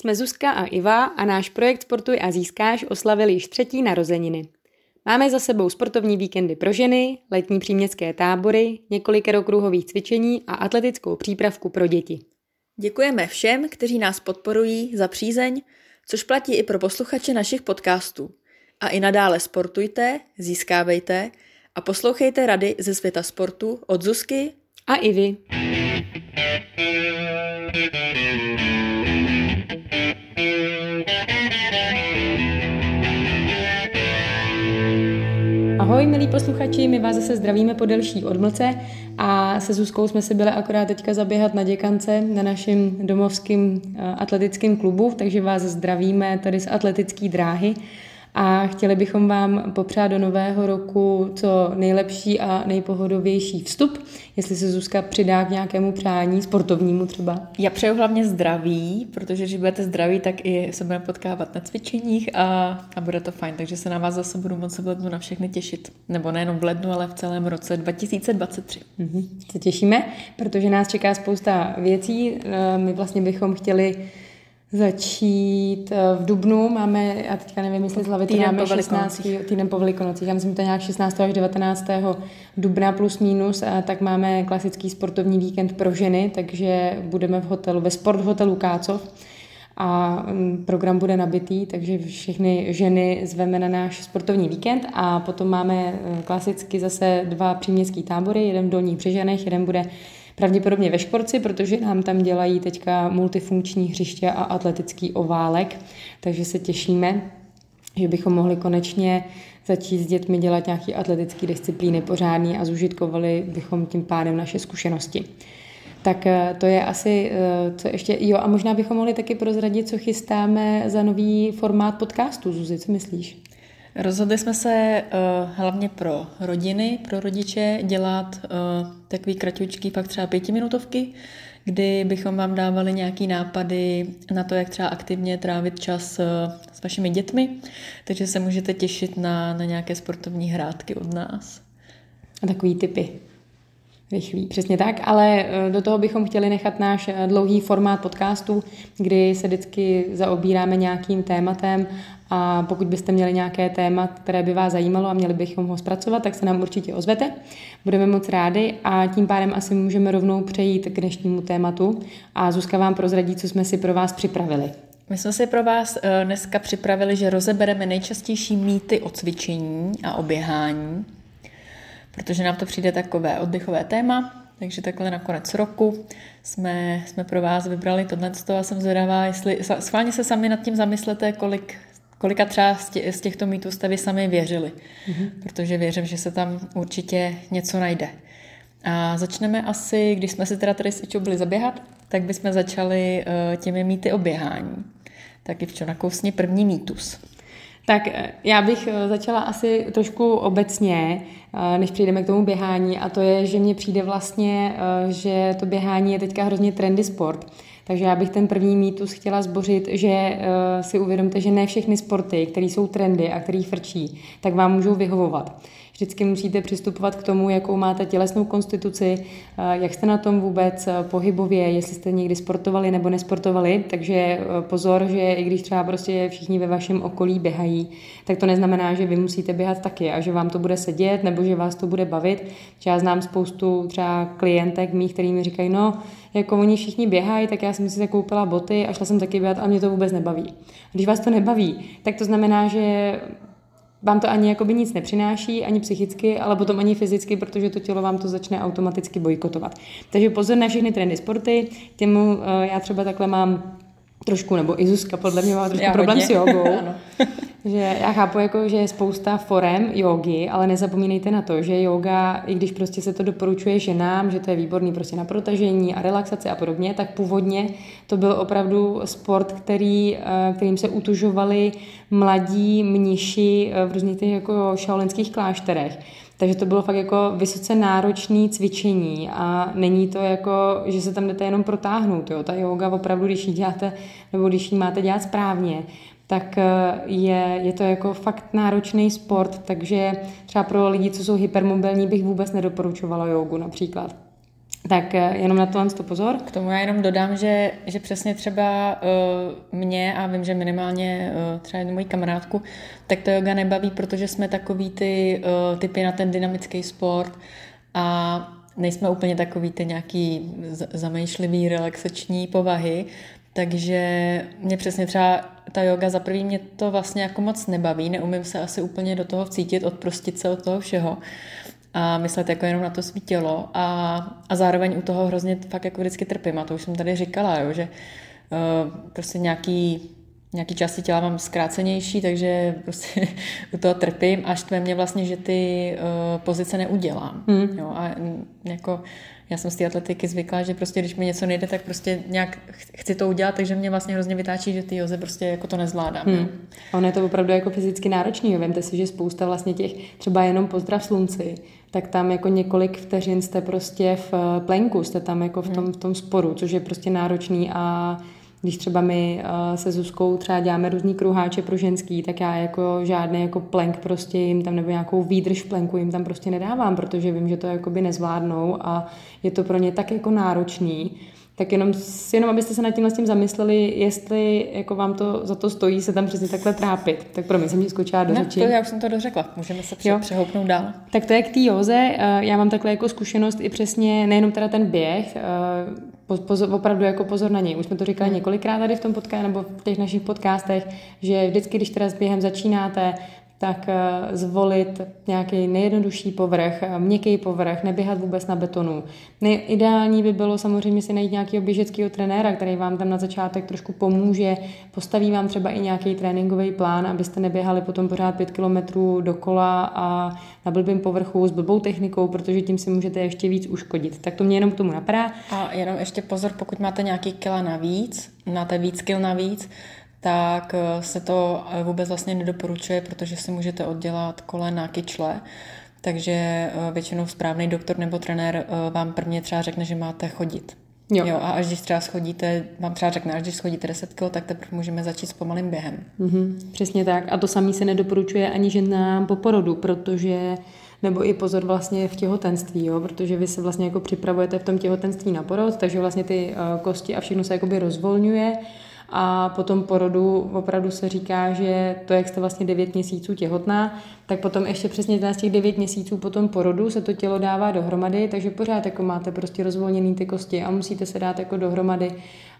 Jsme Zuzka a Iva a náš projekt Sportuj a získáš oslavili již třetí narozeniny. Máme za sebou sportovní víkendy pro ženy, letní příměstské tábory, několik kruhových cvičení a atletickou přípravku pro děti. Děkujeme všem, kteří nás podporují za přízeň, což platí i pro posluchače našich podcastů. A i nadále sportujte, získávejte a poslouchejte rady ze světa sportu od Zuzky a Ivy. Ahoj, milí posluchači, my vás zase zdravíme po delší odmlce a se Zuzkou jsme si byli akorát teďka zaběhat na děkance na našem domovském eh, atletickém klubu, takže vás zdravíme tady z atletické dráhy a chtěli bychom vám popřát do nového roku co nejlepší a nejpohodovější vstup. Jestli se Zuzka přidá k nějakému přání, sportovnímu třeba. Já přeju hlavně zdraví, protože když budete zdraví, tak i se budeme potkávat na cvičeních a, a bude to fajn. Takže se na vás zase budu moc v lednu na všechny těšit. Nebo nejenom v lednu, ale v celém roce 2023. Mm-hmm. Se těšíme, protože nás čeká spousta věcí. Eh, my vlastně bychom chtěli začít eh, v Dubnu. Máme, já teďka nevím, jestli z hlavy to máme 16. týden po Velikonocích. Já myslím, že to nějak 16. až 19. dubna plus minus, a tak máme klasický sportovní víkend pro ženy, takže budeme v hotelu, ve sport hotelu Kácov a mm, program bude nabitý, takže všechny ženy zveme na náš sportovní víkend a potom máme eh, klasicky zase dva příměstský tábory, jeden v Dolních Břežanech, jeden bude pravděpodobně ve Šporci, protože nám tam dělají teďka multifunkční hřiště a atletický oválek, takže se těšíme, že bychom mohli konečně začít s dětmi dělat nějaké atletické disciplíny pořádný a zužitkovali bychom tím pádem naše zkušenosti. Tak eh, to je asi, eh, co ještě, jo, a možná bychom mohli taky prozradit, co chystáme za nový formát podcastu. Zuzi, co myslíš? Rozhodli jsme se uh, hlavně pro rodiny, pro rodiče dělat uh, takový kratučký, pak třeba pětiminutovky, kdy bychom vám dávali nějaký nápady na to, jak třeba aktivně trávit čas uh, s vašimi dětmi, takže se můžete těšit na, na nějaké sportovní hrátky od nás. A takový typy. Rychlý, přesně tak, ale do toho bychom chtěli nechat náš dlouhý formát podcastu, kdy se vždycky zaobíráme nějakým tématem a pokud byste měli nějaké téma, které by vás zajímalo a měli bychom ho zpracovat, tak se nám určitě ozvete. Budeme moc rádi a tím pádem asi můžeme rovnou přejít k dnešnímu tématu a Zuzka vám prozradí, co jsme si pro vás připravili. My jsme si pro vás eh, dneska připravili, že rozebereme nejčastější mýty o cvičení a o běhání, protože nám to přijde takové oddechové téma, takže takhle na konec roku jsme, jsme pro vás vybrali tohle a jsem zvědavá, jestli schválně se sami nad tím zamyslete, kolik kolika třeba z těchto mýtů jste vy sami věřili, mm-hmm. protože věřím, že se tam určitě něco najde. A začneme asi, když jsme si teda tady s Ičou byli zaběhat, tak bychom začali uh, těmi mýty o běhání. Tak Ivčo, nakousni první mýtus. Tak eh, já bych eh, začala asi trošku obecně, než přijdeme k tomu běhání a to je, že mně přijde vlastně, že to běhání je teďka hrozně trendy sport takže já bych ten první mýtus chtěla zbořit, že uh, si uvědomte, že ne všechny sporty, které jsou trendy a které frčí, tak vám můžou vyhovovat. Vždycky musíte přistupovat k tomu, jakou máte tělesnou konstituci, uh, jak jste na tom vůbec uh, pohybově, jestli jste někdy sportovali nebo nesportovali. Takže pozor, že i když třeba prostě všichni ve vašem okolí běhají, tak to neznamená, že vy musíte běhat taky a že vám to bude sedět nebo že vás to bude bavit. Já znám spoustu třeba klientek mých, který mi říkají, no, jako oni všichni běhají, tak já jsem si koupila boty a šla jsem taky běhat a mě to vůbec nebaví. Když vás to nebaví, tak to znamená, že vám to ani jakoby nic nepřináší, ani psychicky, ale potom ani fyzicky, protože to tělo vám to začne automaticky bojkotovat. Takže pozor na všechny trendy sporty, těmu eh, já třeba takhle mám trošku, nebo i Zuzka podle mě má trošku já problém hodně. s jogou. že já chápu, jako, že je spousta forem jogy, ale nezapomínejte na to, že yoga, i když prostě se to doporučuje ženám, že to je výborný prostě na protažení a relaxaci a podobně, tak původně to byl opravdu sport, který, eh, kterým se utužovali mladí mniši eh, v různých těch jako šaolinských klášterech. Takže to bylo fakt jako vysoce náročné cvičení a není to jako, že se tam jdete jenom protáhnout. Jo? Ta yoga opravdu, když ji děláte, nebo když ji máte dělat správně, tak eh, je, je to jako fakt náročný sport, takže třeba pro lidi, co jsou hypermobilní, bych vůbec nedoporučovala jogu například. Tak eh, jenom na to to pozor. K tomu já jenom dodám, že, že přesně třeba uh, mě a vím, že minimálně uh, třeba jednu moji kamarádku, tak to yoga nebaví, protože jsme takový ty uh, typy na ten dynamický sport a nejsme úplně takový ty nějaký zamýšlivý, relaxační povahy, takže mě přesně třeba ta yoga za prvý mě to vlastně jako moc nebaví, neumím se asi úplně do toho vcítit, odprostit se od toho všeho a myslet jako jenom na to svý tělo a, a zároveň u toho hrozně fakt jako vždycky trpím a to už jsem tady říkala, jo, že uh, prostě nějaký nějaký části těla mám zkrácenější, takže prostě u toho trpím a štve mě vlastně, že ty uh, pozice neudělám. Hmm. Jo, a jako já jsem z té atletiky zvyklá, že prostě když mi něco nejde, tak prostě nějak chci to udělat, takže mě vlastně hrozně vytáčí, že ty joze prostě jako to nezvládám. Hmm. A ono je to opravdu jako fyzicky náročný. Vemte si, že spousta vlastně těch, třeba jenom pozdrav slunci, tak tam jako několik vteřin jste prostě v eh, plenku, jste tam jako v tom, hmm. v tom sporu, což je prostě náročný a když třeba my uh, se Zuzkou třeba děláme různý kruháče pro ženský, tak já jako žádný jako plenk prostě jim tam nebo nějakou výdrž plenku jim tam prostě nedávám, protože vím, že to jakoby nezvládnou a je to pro ně tak jako náročný, tak jenom, jenom abyste se nad tímhle s tím zamysleli, jestli jako vám to za to stojí se tam přesně takhle trápit. Tak pro mě jsem ti skočila do ne, řeči. To já už jsem to dořekla, můžeme se pře- přehoupnout dál. Tak to je k té józe. Eh, já mám takhle jako zkušenost i přesně, nejenom teda ten běh, pozor, opravdu jako pozor na něj. Už jsme to říkali hmm. několikrát tady v tom podcastu nebo v těch našich podcastech, že vždycky, když teda s během začínáte, tak eh, zvolit nějaký nejjednodušší povrch, eh, měkký povrch, neběhat vůbec na betonu. Ideální by bylo samozřejmě si najít nějakého běžeckého trenéra, který vám tam na začátek trošku pomůže, postaví vám třeba i nějaký tréninkový plán, abyste neběhali potom pořád pět kilometrů dokola a na blbým povrchu s blbou technikou, protože tím si můžete ještě víc uškodit. Tak to mě jenom k tomu napadá. A jenom ještě pozor, pokud máte nějaký kila navíc, máte víc kil navíc, tak eh, se to eh, vůbec vlastně nedoporučuje, protože si můžete oddělat kolena, kyčle. Takže eh, většinou správný doktor nebo trenér vám prvně třeba řekne, že máte chodit. Jo. jo. A až když třeba schodíte, vám třeba řekne, až když schodíte 10 kg, tak teprve můžeme začít s pomalým během. Mm-hmm, přesně tak. A to samý se nedoporučuje ani ženám po porodu, protože nebo i pozor vlastně v těhotenství, jo, protože vy se vlastně jako připravujete v tom těhotenství na porod, takže vlastně ty kosti a všechno se jakoby rozvolňuje a potom porodu opravdu se říká, že to, jak jste vlastně 9 měsíců těhotná, tak potom ještě přesně z těch 9 měsíců potom porodu se to tělo dává dohromady, takže pořád jako máte prostě rozvolněný ty kosti a musíte se dát jako dohromady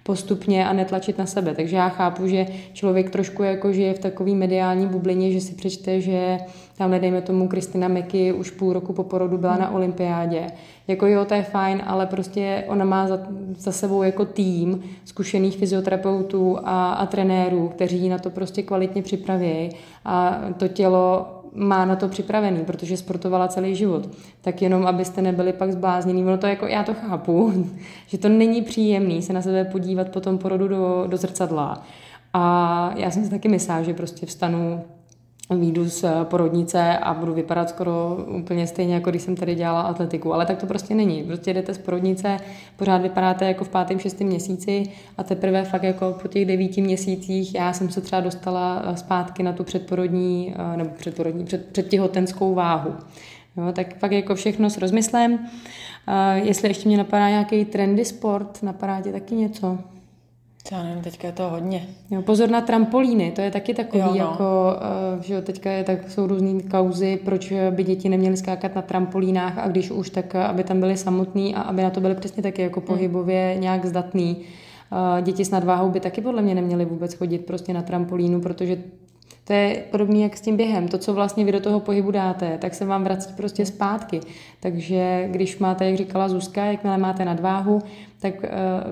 postupně a netlačit na sebe. Takže já chápu, že člověk trošku jako žije v takové mediální bublině, že si přečte, že tam dejme tomu Kristina Meky už půl roku po porodu byla na olympiádě. Jako jo, to je fajn, ale prostě ona má za, za sebou jako tým zkušených fyzioterapeutů a, a trenérů, kteří na to prostě kvalitně připraví a to tělo má na to připravený, protože sportovala celý život. Tak jenom, abyste nebyli pak zbláznění. Ono to jako, já to chápu, že to není příjemný se na sebe podívat po tom porodu do, do zrcadla. A já jsem si taky myslela, že prostě vstanu výjdu z porodnice a budu vypadat skoro úplně stejně, jako když jsem tady dělala atletiku. Ale tak to prostě není. Prostě jdete z porodnice, pořád vypadáte jako v pátém, šestém měsíci a teprve fakt jako po těch devíti měsících já jsem se třeba dostala zpátky na tu předporodní, eh, nebo předporodní, před, předtěhotenskou váhu. Jo, tak fakt jako všechno s rozmyslem. Uh, jestli ještě mě napadá nějaký trendy sport, napadá tě taky něco? Já nevím, teďka je to hodně. Jo, pozor na trampolíny, to je taky takový, jo, no. jako, uh, že teďka je, tak jsou různý kauzy, proč by děti neměly skákat na trampolínách a když už, tak eh, aby tam byly samotný a aby na to byly přesně taky jako hmm. pohybově nějak zdatný. Děti s nadváhou by taky podle mě neměly vůbec chodit prostě na trampolínu, protože to je podobné jak s tím během. To, co vlastně vy do toho pohybu dáte, tak se vám vrací prostě zpátky. Takže když máte, jak říkala Zuzka, jakmile máte nadváhu, tak uh,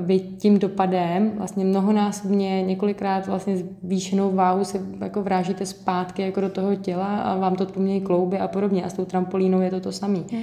vy tím dopadem vlastně mnohonásobně několikrát vlastně zvýšenou váhu se jako vrážíte zpátky jako do toho těla a vám to pomějí klouby a podobně. A s tou trampolínou je to to samé. Hmm.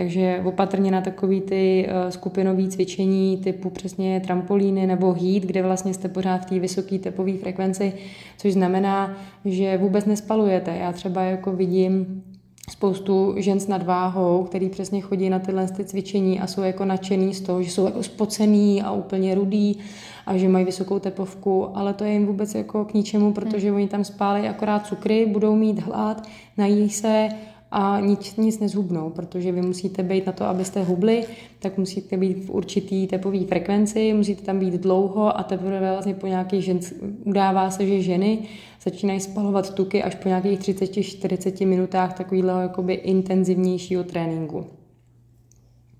Takže opatrně na takový ty uh, skupinové cvičení typu přesně trampolíny nebo hít, kde vlastně jste pořád v té vysoké tepové frekvenci, což znamená, že vůbec nespalujete. Já třeba jako vidím spoustu žen s nadváhou, který přesně chodí na tyhle ty cvičení a jsou jako nadšený z toho, že jsou jako spocený a úplně rudý a že mají vysokou tepovku, ale to je jim vůbec jako k ničemu, protože hmm. oni tam spálí akorát cukry, budou mít hlad, nají se a nic, nic nezhubnou, protože vy musíte být na to, abyste hubli, tak musíte být v určitý tepové frekvenci, musíte tam být dlouho a teprve vlastně po nějakých žen, udává se, že ženy začínají spalovat tuky až po nějakých 30-40 minutách takového jakoby intenzivnějšího tréninku.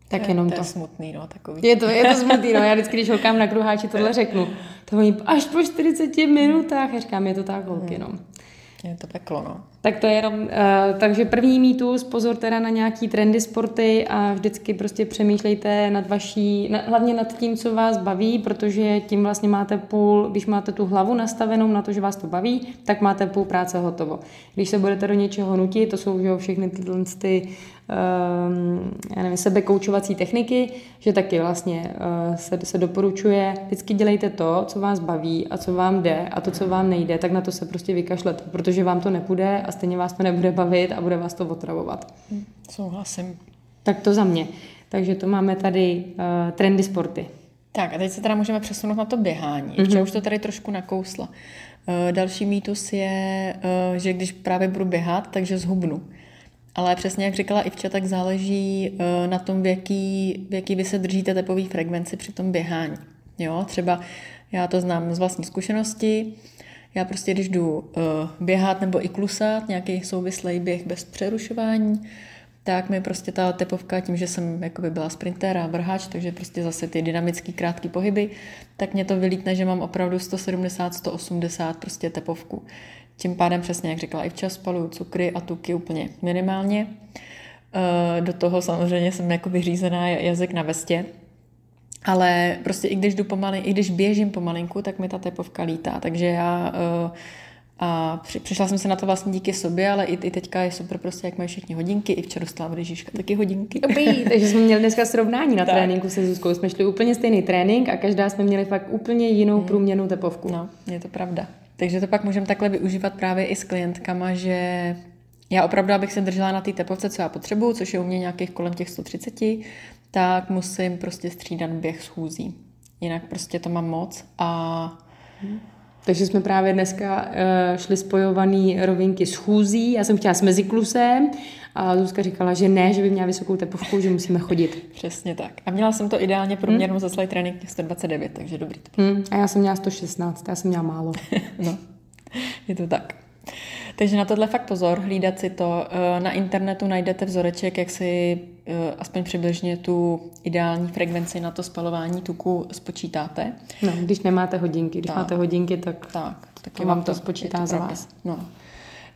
Tak jenom to. To je smutný, no, takový. Je to, je to smutný, no. Já vždycky, když holkám na kruháči tohle řeknu, to oni až po 40 minutách, já říkám, je to tak holky, no. Je to peklo, no. Tak to je jenom, uh, takže první mýtus, pozor teda na nějaký trendy sporty a vždycky prostě přemýšlejte nad vaší, na, hlavně nad tím, co vás baví, protože tím vlastně máte půl, když máte tu hlavu nastavenou na to, že vás to baví, tak máte půl práce hotovo. Když se budete do něčeho nutit, to jsou že, všechny tyhle ty já nevím, sebekoučovací techniky, že taky vlastně uh, se, se doporučuje, vždycky dělejte to, co vás baví a co vám jde a to, co vám nejde, tak na to se prostě vykašlete, protože vám to nepůjde a stejně vás to nebude bavit a bude vás to otravovat. Souhlasím. Tak to za mě. Takže to máme tady uh, trendy sporty. Tak a teď se teda můžeme přesunout na to běhání. Mm-hmm. už to tady trošku nakousla. Uh, další mýtus je, uh, že když právě budu běhat, takže zhubnu. Ale přesně jak říkala Ivča, tak záleží uh, na tom, v jaký, v jaký vy se držíte tepový frekvenci při tom běhání. Jo, třeba já to znám z vlastní zkušenosti, já prostě, když jdu uh, běhat nebo i klusat, nějaký souvislý běh bez přerušování, tak mi prostě ta tepovka, tím, že jsem jakoby byla sprinter a vrháč, takže prostě zase ty dynamické krátké pohyby, tak mě to vylítne, že mám opravdu 170, 180 prostě tepovku. Tím pádem přesně, jak říkala, i včas spaluju cukry a tuky úplně minimálně. Uh, do toho samozřejmě jsem jako vyřízená jazyk na vestě, ale prostě i když jdu pomalin, i když běžím pomalinku, tak mi ta tepovka lítá. Takže já uh, a při, přišla jsem se na to vlastně díky sobě, ale i, i teďka je super prostě, jak mají všichni hodinky, i včera dostala Ježíška taky hodinky. Dobrý, takže jsme měli dneska srovnání na tak. tréninku se Zuzkou. Jsme šli úplně stejný trénink a každá jsme měli fakt úplně jinou hmm. průměrnou tepovku. No, je to pravda. Takže to pak můžeme takhle využívat právě i s klientkama, že já opravdu, abych se držela na té tepovce, co já potřebuju, což je u mě nějakých kolem těch 130, tak musím prostě střídat běh schůzí. Jinak prostě to mám moc a... Hmm. Takže jsme právě dneska uh, šli spojovaný rovinky s chůzí. Já jsem chtěla s meziklusem a Zuzka říkala, že ne, že by měla vysokou tepovku, že musíme chodit. Přesně tak. A měla jsem to ideálně průměrnou hmm. za slide trénink 129, takže dobrý. Hmm. A já jsem měla 116, já jsem měla málo. no, je to tak. Takže na tohle fakt pozor, hlídat si to. Eh, na internetu najdete vzoreček, jak si eh, aspoň přibližně tu ideální frekvenci na to spalování tuku spočítáte. No, když nemáte hodinky. Když tak. máte hodinky, tak, tak taky vám to, to spočítá za vás. No.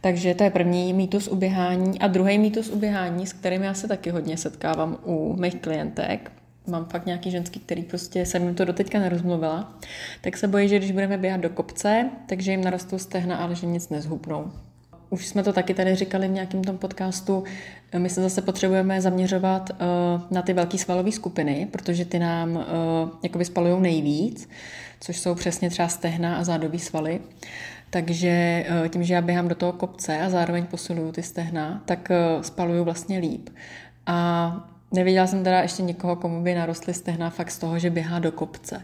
Takže to je první mýtus uběhání. A druhý mýtus uběhání, s kterým já se taky hodně setkávám u mých klientek, mám fakt nějaký ženský, který prostě jsem jim to doteďka nerozmluvila, tak se bojí, že když budeme běhat do kopce, takže jim narostou stehna, ale že nic nezhubnou. Už jsme to taky tady říkali v nějakém tom podcastu, my se zase potřebujeme zaměřovat uh, na ty velké svalové skupiny, protože ty nám uh, jakoby spalují nejvíc, což jsou přesně třeba stehna a zádový svaly. Takže uh, tím, že já běhám do toho kopce a zároveň posiluju ty stehna, tak uh, spaluju vlastně líp. A Neviděla jsem teda ještě někoho, komu by narostly stehna fakt z toho, že běhá do kopce.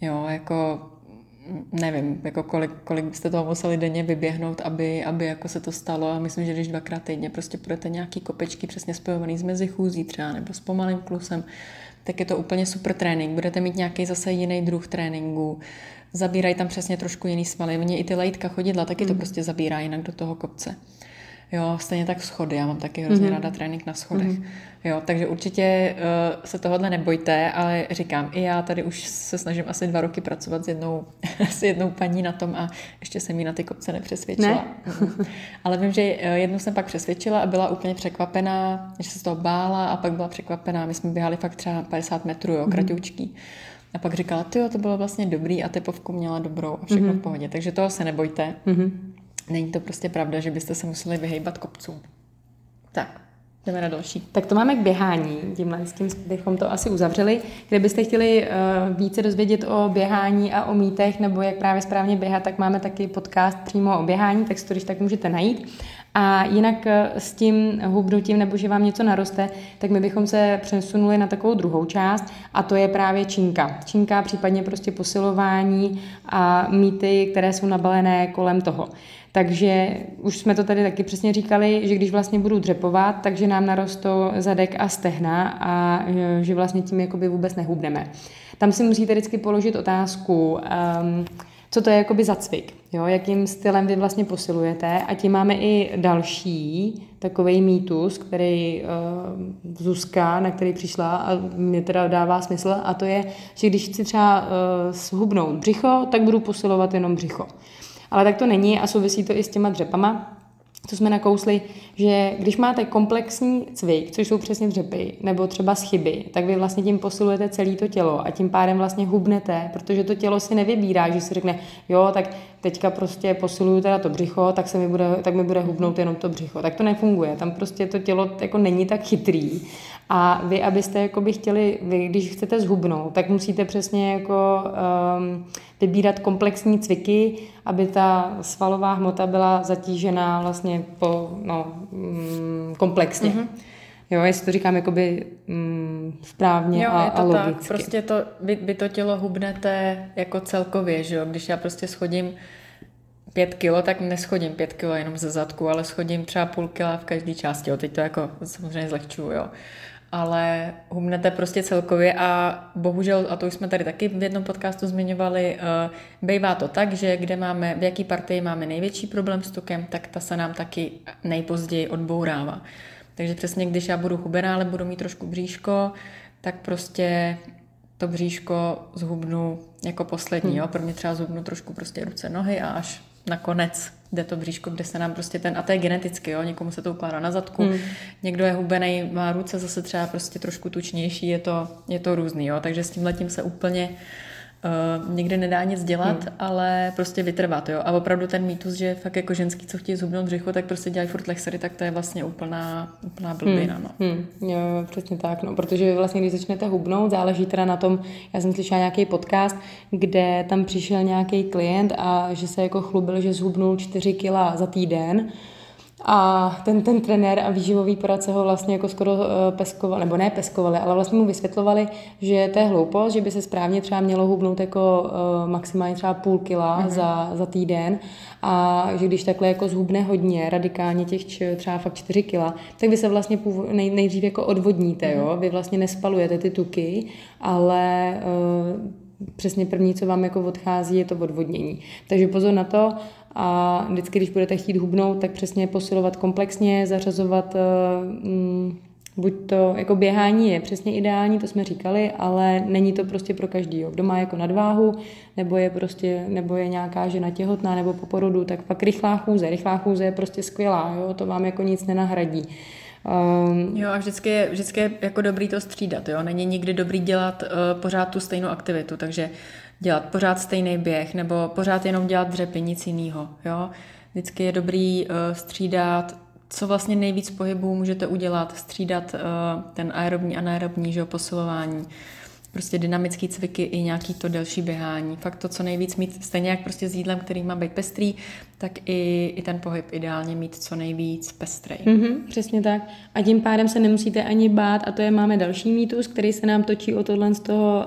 Jo, jako nevím, jako kolik, kolik byste toho museli denně vyběhnout, aby, aby jako se to stalo a myslím, že když dvakrát týdně prostě půjdete nějaký kopečky přesně spojovaný s mezichůzí třeba nebo s pomalým klusem, tak je to úplně super trénink. Budete mít nějaký zase jiný druh tréninku, zabírají tam přesně trošku jiný svaly. Oni i ty lejtka chodidla taky mm. to prostě zabírá jinak do toho kopce. Jo, stejně tak schody. Já mám taky hrozně mm-hmm. ráda trénink na schodech. Mm-hmm. Jo, takže určitě uh, se tohohle nebojte, ale říkám, i já tady už se snažím asi dva roky pracovat s jednou, s jednou paní na tom a ještě jsem ji na ty kopce nepřesvědčila. Ne? Ale vím, že eh, jednou jsem pak přesvědčila a byla úplně překvapená, že se z toho bála a pak byla překvapená. My jsme běhali fakt třeba 50 metrů, jo, mm-hmm. kratoučký. A pak říkala, ty to bylo vlastně dobrý a tepovku měla dobrou a všechno mm-hmm. v pohodě. Takže toho se nebojte. Mm-hmm. Není to prostě pravda, že byste se museli vyhejbat kopcům. Tak, jdeme na další. Tak to máme k běhání. Tímhle s tím bychom to asi uzavřeli. Kdybyste chtěli uh, více dozvědět o běhání a o mýtech, nebo jak právě správně běhat, tak máme taky podcast přímo o běhání, tak si to když tak můžete najít. A jinak eh, s tím hubnutím, nebo že vám něco naroste, tak my bychom se přesunuli na takovou druhou část a to je právě činka. Činka, případně prostě posilování a mýty, které jsou nabalené kolem toho. Takže už jsme to tady taky přesně říkali, že když vlastně budu dřepovat, takže nám narostou zadek a stehna a že vlastně tím jakoby vůbec nehubneme. Tam si musíte vždycky položit otázku, um, co to je jakoby za cvik, jo? jakým stylem vy vlastně posilujete a tím máme i další takový mýtus, který uh, Zuzka, na který přišla a mě teda dává smysl a to je, že když chci třeba uh, shubnout břicho, tak budu posilovat jenom břicho. Ale tak to není a souvisí to i s těma dřepama, co jsme nakousli, že když máte komplexní cvik, což jsou přesně dřepy, nebo třeba schyby, tak vy vlastně tím posilujete celé to tělo a tím pádem vlastně hubnete, protože to tělo si nevybírá, že si řekne, jo, tak teďka prostě posiluju teda to břicho, tak, se mi bude, tak mi bude hubnout jenom to břicho. Tak to nefunguje, tam prostě to tělo jako není tak chytrý a vy, abyste jakoby chtěli, vy, když chcete zhubnout, tak musíte přesně jako um, vybírat komplexní cviky, aby ta svalová hmota byla zatížená vlastně po, no, um, komplexně. Mm-hmm. Jo, jestli to říkám jakoby mm, správně jo, a, je to a logicky. Tak. Prostě to, vy, vy to tělo hubnete jako celkově, že jo? Když já prostě schodím pět kilo, tak neschodím pět kilo jenom ze zadku, ale schodím třeba půl kila v každé části. Jo. Teď to jako samozřejmě zlehčuju, jo ale humnete prostě celkově a bohužel, a to už jsme tady taky v jednom podcastu zmiňovali, uh, bývá to tak, že kde máme, v jaký partii máme největší problém s tukem, tak ta se nám taky nejpozději odbourává. Takže přesně, když já budu hubená, ale budu mít trošku bříško, tak prostě to bříško zhubnu jako poslední. Hmm. Jo? Pro mě třeba zhubnu trošku prostě ruce, nohy a až nakonec jde to bříško, kde se nám prostě ten, a to je geneticky, jo, někomu se to ukládá na zadku, hmm. někdo je hubený, má ruce zase třeba prostě trošku tučnější, je to, je to různý, jo, takže s tím letím se úplně Uh, někde nedá nic dělat, hmm. ale prostě vytrvat, jo. A opravdu ten mýtus, že fakt jako ženský, co chtějí zhubnout břicho, tak prostě dělají furt lexery, tak to je vlastně úplná, úplná blbina, hmm. no. Hmm. Jo, přesně tak, no, protože vlastně, když začnete hubnout, záleží teda na tom, já jsem slyšela nějaký podcast, kde tam přišel nějaký klient a že se jako chlubil, že zhubnul 4 kila za týden, a ten, ten trenér a výživový poradce ho vlastně jako skoro eh, peskovali, nebo ne peskovali, ale vlastně mu vysvětlovali, že to je hloupost, že by se správně třeba mělo hubnout jako uh, maximálně třeba půl kila mm-hmm. za, za týden a že když takhle jako zhubne hodně, radikálně těch č, třeba fakt 4 kila, tak vy se vlastně nej, nejdřív jako odvodníte, mm-hmm. jo? Vy vlastně nespalujete ty tuky, ale uh, přesně první, co vám jako odchází, je to odvodnění. Takže pozor na to a vždycky, když budete chtít hubnout, tak přesně posilovat komplexně, zařazovat um, buď to jako běhání je přesně ideální, to jsme říkali, ale není to prostě pro každý. Kdo má jako nadváhu, nebo je prostě, nebo je nějaká žena těhotná, nebo po porodu, tak pak rychlá chůze. Rychlá chůze je prostě skvělá, jo? to vám jako nic nenahradí. Um, jo a vždycky je, vždycky je jako dobrý to střídat, jo. Není nikdy dobrý dělat uh, pořád tu stejnou aktivitu, takže dělat pořád stejný běh nebo pořád jenom dělat dřepy, nic jiného, jo. Vždycky je dobrý uh, střídat, co vlastně nejvíc pohybů můžete udělat, střídat uh, ten aerobní a anaerobní, že posilování prostě dynamické cviky i nějaký to delší běhání. Fakt to, co nejvíc mít, stejně jak prostě s jídlem, který má být pestrý, tak i, i ten pohyb ideálně mít co nejvíc pestrý. Mm-hmm, přesně tak. A tím pádem se nemusíte ani bát, a to je máme další mýtus, který se nám točí o tohle z toho,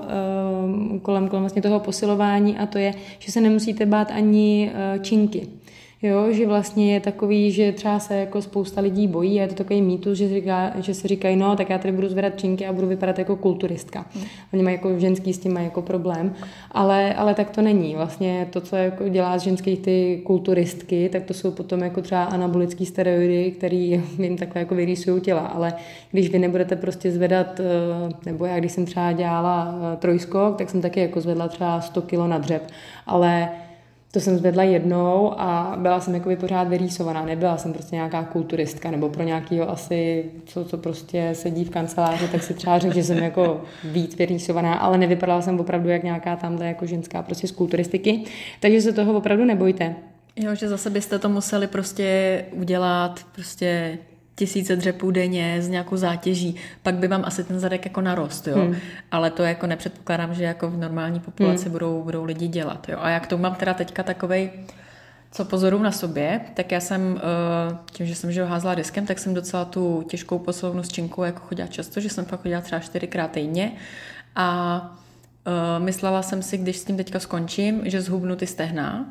uh, kolem, kolem vlastně toho posilování, a to je, že se nemusíte bát ani uh, činky. Jo, že vlastně je takový, že třeba se jako spousta lidí bojí a je to takový mýtus, že, říká, že si říkají, no tak já tady budu zvedat činky a budu vypadat jako kulturistka. Hmm. Oni mají jako ženský s tím mají jako problém, ale, ale tak to není. Vlastně to, co jako dělá z ženských ty kulturistky, tak to jsou potom jako třeba anabolické steroidy, které jim takhle jako vyrýsují těla, ale když vy nebudete prostě zvedat, eh, nebo já když jsem třeba dělala eh, trojskok, tak jsem taky jako zvedla třeba 100 kg na dřep, ale to jsem zvedla jednou a byla jsem jako pořád vyrýsovaná. Nebyla jsem prostě nějaká kulturistka nebo pro nějakýho asi, co, co prostě sedí v kanceláři, tak si třeba řekl, že jsem jako víc vyrýsovaná, ale nevypadala jsem opravdu jak nějaká tamhle jako ženská prostě z kulturistiky. Takže se toho opravdu nebojte. Jo, že zase byste to museli prostě udělat prostě tisíce dřepů denně s nějakou zátěží, pak by vám asi ten zadek jako narost, jo. Hmm. Ale to jako nepředpokládám, že jako v normální populaci hmm. budou, budou lidi dělat, jo. A jak to mám teda teďka takovej, co pozoruju na sobě, tak já jsem, eh, tím, že jsem že házela diskem, tak jsem docela tu těžkou poslovnu s činkou jako chodila často, že jsem pak chodila třeba čtyřikrát týdně a uh, myslela jsem si, když s tím teďka skončím, že zhubnu ty stehna,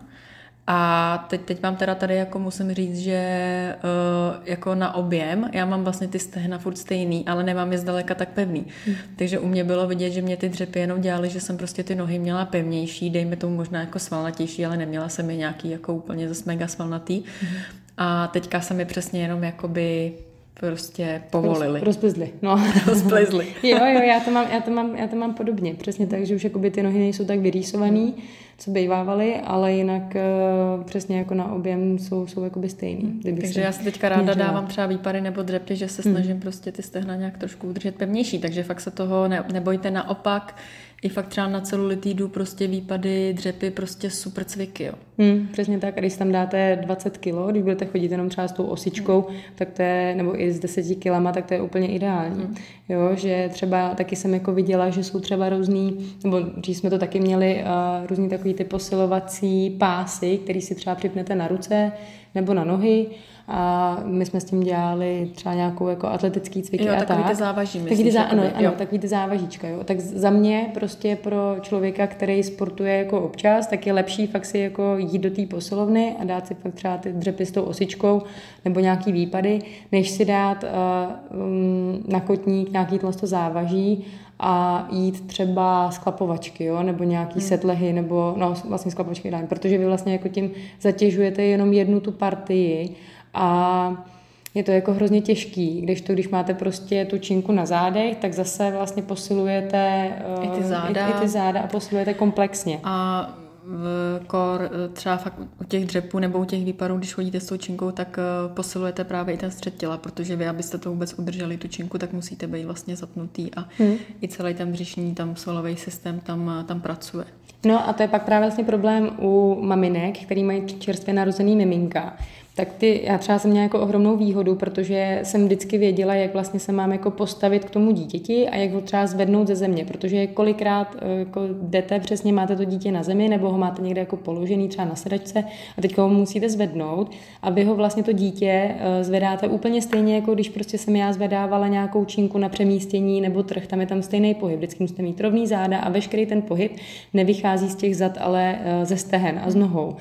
A teď, teď mám teda tady, jako musím říct, že uh, jako na objem, já mám vlastně ty stehna furt stejný, ale nemám je zdaleka tak pevný. Hmm. Takže u mě bylo vidět, že mě ty dřepy jenom dělaly, že jsem prostě ty nohy měla pevnější, dejme tomu možná jako svalnatější, ale neměla jsem je nějaký jako úplně zase mega svalnatý. Hmm. A teďka jsem je přesně jenom jakoby prostě povolili. Roz, rozplizli, no. rozplizli. jo, jo, já to, mám, já, to mám, já to mám podobně. Přesně tak, že už jakoby ty nohy nejsou tak vyrýsovaný, co bývávaly, ale jinak uh, přesně jako na objem jsou, jsou jakoby stejný. Takže já si teďka ráda měřila. dávám třeba výpary nebo dřepy, že se hmm. snažím hmm. prostě ty stehna nějak trošku udržet pevnější, takže fakt se toho ne, nebojte naopak i fakt třeba na celulitídu prostě výpady, dřepy, prostě super cviky, jo. Hmm, přesně tak, a když tam dáte 20 kg, když budete chodit jenom třeba s tou osičkou, hmm. tak to je, nebo i s 10 kilama, tak to je úplně ideální. Hmm. Jo, že třeba taky jsem jako viděla, že jsou třeba různý, nebo když jsme to taky měli, uh, různý takový ty posilovací pásy, který si třeba připnete na ruce nebo na nohy a my jsme s tím dělali třeba nějakou jako atletický cviky jo, a takový tak. ty závaží, myslíš, takový ty zá, ano, ano, takový ty závažíčka, jo. Tak za mě prostě pro člověka, který sportuje jako občas, tak je lepší fakt si jako jít do té posilovny a dát si fakt třeba ty dřepy s tou osičkou nebo nějaký výpady, než si dát uh, um, na kotník nějaký to závaží a jít třeba z klapovačky, jo, nebo nějaký hmm. setlehy, nebo no, vlastně z klapovačky dám, protože vy vlastně jako tím zatěžujete jenom jednu tu partii a je to jako hrozně těžký, když to, když máte prostě tu činku na zádech, tak zase vlastně posilujete i ty záda, i, i ty záda a posilujete komplexně. A v kor třeba fakt u těch dřepů nebo u těch výparů, když chodíte s tou činkou, tak eh, posilujete právě i ten střed těla, protože vy, abyste to vůbec udrželi, tu činku, tak musíte být vlastně zapnutý a hmm. i celý ten břišní, tam svalový systém tam, eh, tam pracuje. No a to je pak právě vlastně problém u maminek, který mají čerstvě narozený miminka, tak ty, já třeba jsem měla jako ohromnou výhodu, protože jsem vždycky věděla, jak vlastně se mám jako postavit k tomu dítěti a jak ho třeba zvednout ze země, protože kolikrát eh, jako jdete, přesně máte to dítě na zemi, nebo ho máte někde jako položený třeba na sedačce a teď ho musíte zvednout a vy ho vlastně to dítě eh, zvedáte úplně stejně, jako když prostě jsem já zvedávala nějakou činku na přemístění nebo trh, tam je tam stejný pohyb, vždycky musíte mít rovný záda a veškerý ten pohyb nevychází z těch zad, ale eh, ze stehen a z nohou.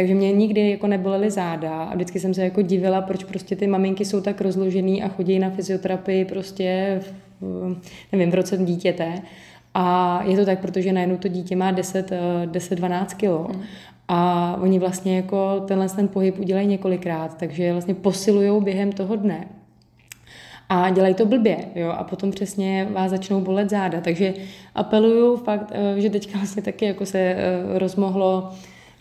Takže mě nikdy jako nebolely záda a vždycky jsem se jako divila, proč prostě ty maminky jsou tak rozložený a chodí na fyzioterapii prostě v, nevím, v roce dítěte. A je to tak, protože najednou to dítě má 10, 10-12 kg. Mm. A oni vlastně jako tenhle ten pohyb udělají několikrát, takže vlastně posilují během toho dne. A dělají to blbě, jo, a potom přesně vás začnou bolet záda. Takže apeluju fakt, eh, že teďka vlastně taky jako se eh, rozmohlo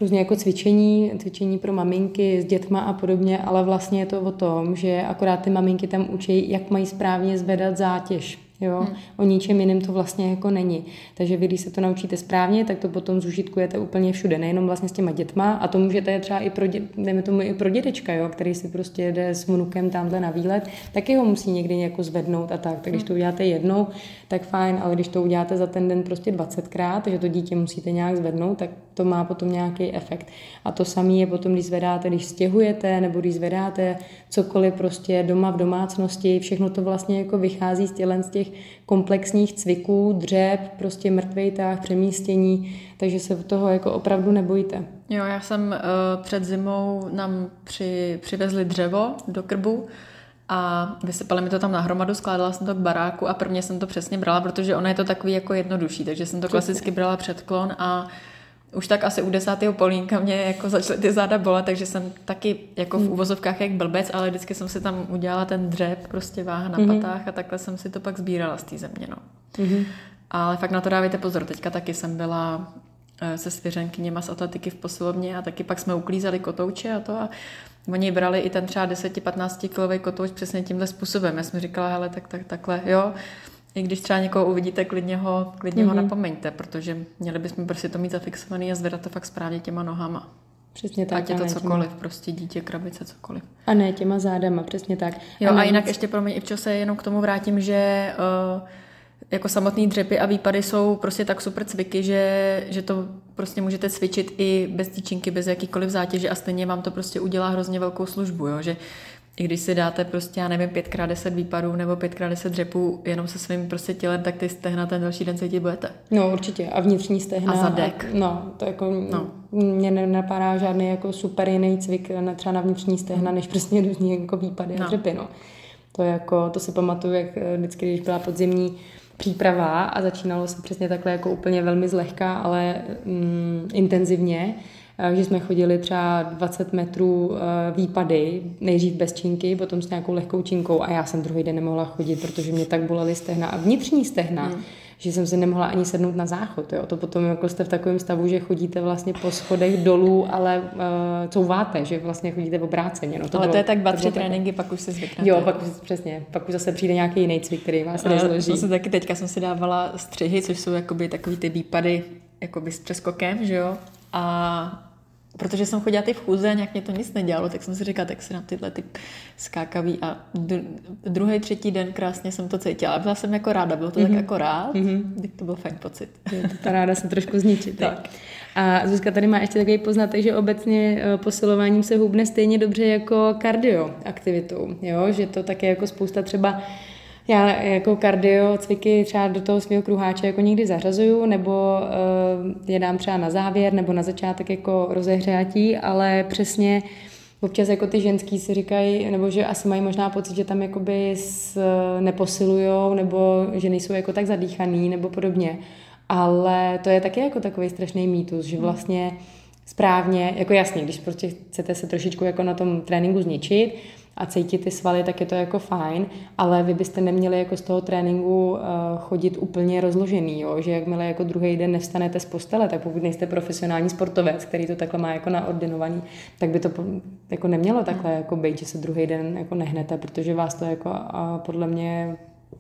různě jako cvičení, cvičení pro maminky s dětma a podobně, ale vlastně je to o tom, že akorát ty maminky tam učí, jak mají správně zvedat zátěž. Jo? Hmm. O ničem jiném to vlastně jako není. Takže vy, když se to naučíte správně, tak to potom zužitkujete úplně všude, nejenom vlastně s těma dětma a to můžete třeba i pro, dě, tomu, i pro dědečka, jo? který si prostě jde s vnukem tamhle na výlet, taky ho musí někdy jako zvednout a tak. Tak když to uděláte jednou, tak fajn, ale když to uděláte za ten den prostě 20krát, že to dítě musíte nějak zvednout, tak to má potom nějaký efekt. A to samé je potom, když zvedáte, když stěhujete nebo když zvedáte cokoliv prostě doma v domácnosti, všechno to vlastně jako vychází z tělen těch komplexních cviků, dřeb, prostě mrtvej tah, přemístění, takže se toho jako opravdu nebojte. Jo, já jsem uh, před zimou nám při, přivezli dřevo do krbu a vysypali mi to tam na hromadu, skládala jsem to k baráku a prvně jsem to přesně brala, protože ono je to takový jako jednodušší, takže jsem to klasicky brala předklon a už tak asi u desátého polínka mě jako začaly ty záda bolet, takže jsem taky jako v úvozovkách hmm. jak blbec, ale vždycky jsem si tam udělala ten dřep, prostě váha na mm-hmm. patách a takhle jsem si to pak sbírala z té země, no. Mm-hmm. Ale fakt na to dávajte pozor. Teďka taky jsem byla eh, se svěřenkyněma z atletiky v posilovně a taky pak jsme uklízeli kotouče a to a oni brali i ten třeba 10-15 kilový kotouč přesně tímhle způsobem. Já jsem říkala, hele, tak, tak takhle, jo, i když třeba někoho uvidíte, klidně ho, klidně mm-hmm. ho mhm. napomeňte, protože měli bychom prostě to mít zafixovaný a zvedat to fakt správně těma nohama. Přesně tak. Ať je to cokoliv, těma... prostě dítě, krabice, cokoliv. A ne těma zádama, přesně tak. Jo, a, a jinak ještě pro mě, Ivčo, se jenom k tomu vrátím, že uh, jako samotný dřepy a výpady jsou prostě tak super cviky, že, že to prostě můžete cvičit i bez týčinky, bez jakýkoliv zátěže a stejně vám to prostě udělá hrozně velkou službu, jo? že i když si dáte prostě, já nevím, 5x10 výpadů nebo 5x10 dřepů jenom se svým prostě tělem, tak ty stehna ten další den cítit budete. No určitě. A vnitřní stehna. A zadek. A, no, to jako no. mě nenapadá žádný jako super jiný cvik na, třeba na vnitřní stehna, než prostě různý jako výpady no. a dřepy. No. To, jako, to si pamatuju, jak eh, vždycky, když byla podzimní příprava a začínalo se přesně takhle jako úplně velmi zlehka, ale mm, intenzivně, že jsme chodili třeba 20 metrů eh, výpady, nejdřív bez činky, potom s nějakou lehkou činkou a já jsem druhý den nemohla chodit, protože mě tak bolely stehna a vnitřní stehna. Hmm že jsem si nemohla ani sednout na záchod. Jo. To potom jako jste v takovém stavu, že chodíte vlastně po schodech dolů, ale uh, couváte, že vlastně chodíte v obráceně. No, to ale bylo, to je tak dva, tři tréninky, pak už se zvyknete. Jo, pak už, přesně, pak už zase přijde nějaký jiný cvik, který vás nezloží. Jsem taky teďka jsem si dávala střihy, což jsou jakoby takový ty výpady jakoby s přeskokem, že jo? A protože jsem chodila ty v chůze a nějak mě to nic nedělalo, tak jsem si říkala, tak si na tyhle ty skákavý a druhý, třetí den krásně jsem to cítila. Byla jsem jako ráda, bylo to mm-hmm. tak mhm. jako rád, mm-hmm. to byl fajn pocit. Je to ráda se trošku zničit. tak. A Zuzka tady má ještě takový poznatek, že obecně eh, posilováním se hubne stejně dobře jako kardio aktivitou, jo? že to také jako spousta třeba já jako kardio cviky třeba do toho svého kruháče jako někdy zařazuju, nebo uh, je dám třeba na závěr, nebo na začátek jako rozehřátí, ale přesně občas jako ty ženský si říkají, nebo že asi mají možná pocit, že tam jakoby s, neposilujou, nebo že nejsou jako tak zadýchaný, nebo podobně. Ale to je taky jako takový strašný mýtus, že vlastně správně, jako jasně, když prostě chcete se trošičku jako na tom tréninku zničit, a cítit ty svaly, tak je to jako fajn, ale vy byste neměli jako z toho tréninku uh, chodit úplně rozložený, jo? že jakmile jako druhý den nevstanete z postele, tak pokud nejste profesionální sportovec, který to takhle má jako naordinovaný, tak by to jako nemělo takhle jako být, že se druhý den jako nehnete, protože vás to jako podle mě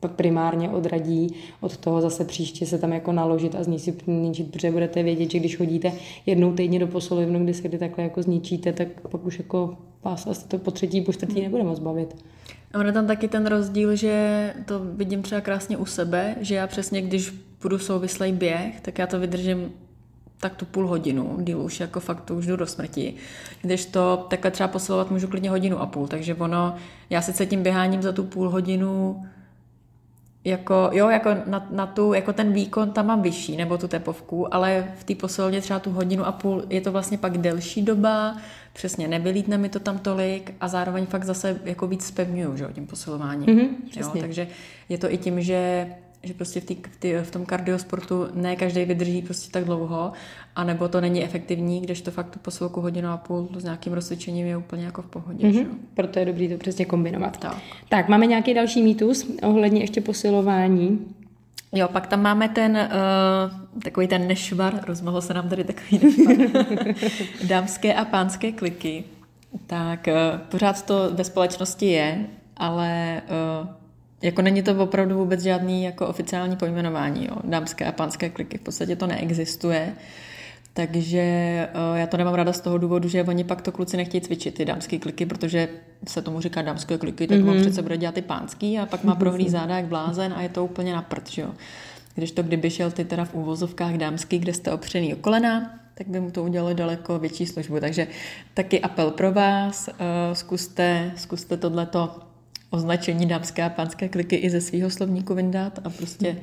primárně odradí od toho zase příště se tam jako naložit a zničit, protože budete vědět, že když chodíte jednou týdně do posilovny, kdy se kdy takhle jako zničíte, tak pak už jako vás asi to po třetí, po čtvrtý nebude moc bavit. A je tam taky ten rozdíl, že to vidím třeba krásně u sebe, že já přesně, když budu souvislej běh, tak já to vydržím tak tu půl hodinu, díl už jako fakt to už jdu do smrti. Když to takhle třeba posilovat můžu klidně hodinu a půl, takže ono, já sice tím běháním za tu půl hodinu jako, jo, jako na, na tu, jako ten výkon tam mám vyšší, nebo tu tepovku, ale v té posilovně třeba tu hodinu a půl je to vlastně pak delší doba, přesně nevylítne mi to tam tolik a zároveň fakt zase jako víc spevňuju, že jo, tím posilováním. Mm-hmm, jo, takže je to i tím, že že prostě v, tý, tý, v tom kardiosportu ne každý vydrží prostě tak dlouho, anebo to není efektivní, když to fakt tu posilku hodinu a půl s nějakým rozcvičením je úplně jako v pohodě. Mm-hmm. Že? Proto je dobrý to přesně kombinovat. Tak. tak, máme nějaký další mýtus ohledně ještě posilování. Jo, pak tam máme ten uh, takový ten nešvar, rozmohl se nám tady takový nešvar, dámské a pánské kliky. Tak uh, pořád to ve společnosti je, ale uh, jako není to opravdu vůbec žádný jako oficiální pojmenování, jo. dámské a pánské kliky, v podstatě to neexistuje. Takže uh, já to nemám ráda z toho důvodu, že oni pak to kluci nechtějí cvičit, ty dámské kliky, protože se tomu říká dámské kliky, tak mm-hmm. on přece bude dělat ty pánský a pak má prohlý záda jak blázen a je to úplně na prd, jo. Když to kdyby šel ty teda v úvozovkách dámský, kde jste opřený o kolena, tak by mu to udělalo daleko větší službu. Takže taky apel pro vás, uh, zkuste, zkuste tohleto označení dámské a pánské kliky i ze svého slovníku vyndat a prostě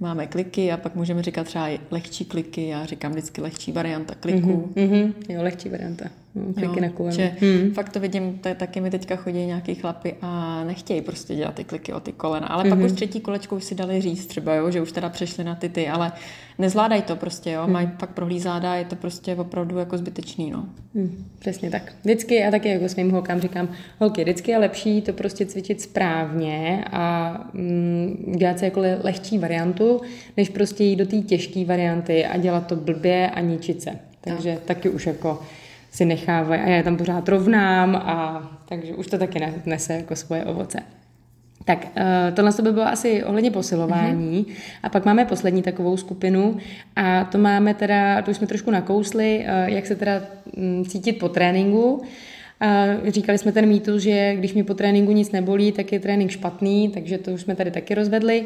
máme kliky a pak můžeme říkat třeba i lehčí kliky, já říkám vždycky lehčí varianta kliků. Mm-hmm, jo, lehčí varianta. Mm, kliky jo, na koleno. Že mm. Fakt to vidím, t- taky mi teďka chodí nějaký chlapy a nechtějí prostě dělat ty kliky o ty kolena, ale mm-hmm. pak mhm. už třetí kolečko už si dali říct třeba, jo, že už teda přešli na ty ty, ale nezvládají to prostě, jo, mm. mají pak prohlí záda, je to prostě opravdu jako zbytečný, no. Mm, přesně tak. Vždycky, já taky jako svým holkám říkám, holky, vždycky je lepší to prostě cvičit správně a mm, dělat si jako le- lehčí variantu, než prostě jít do té těžké varianty a dělat to blbě a ničit se. Takže tak. taky už jako si nechávají a já je tam pořád rovnám a takže už to taky nese jako svoje ovoce. Tak eh, tohle by bylo asi ohledně posilování. Mm-hmm. A pak máme poslední takovou skupinu a to máme teda, to už jsme trošku nakousli, eh, jak se teda mm, cítit po tréninku. A říkali jsme ten mýtus, že když mi po tréninku nic nebolí, tak je trénink špatný, takže to už jsme tady taky rozvedli.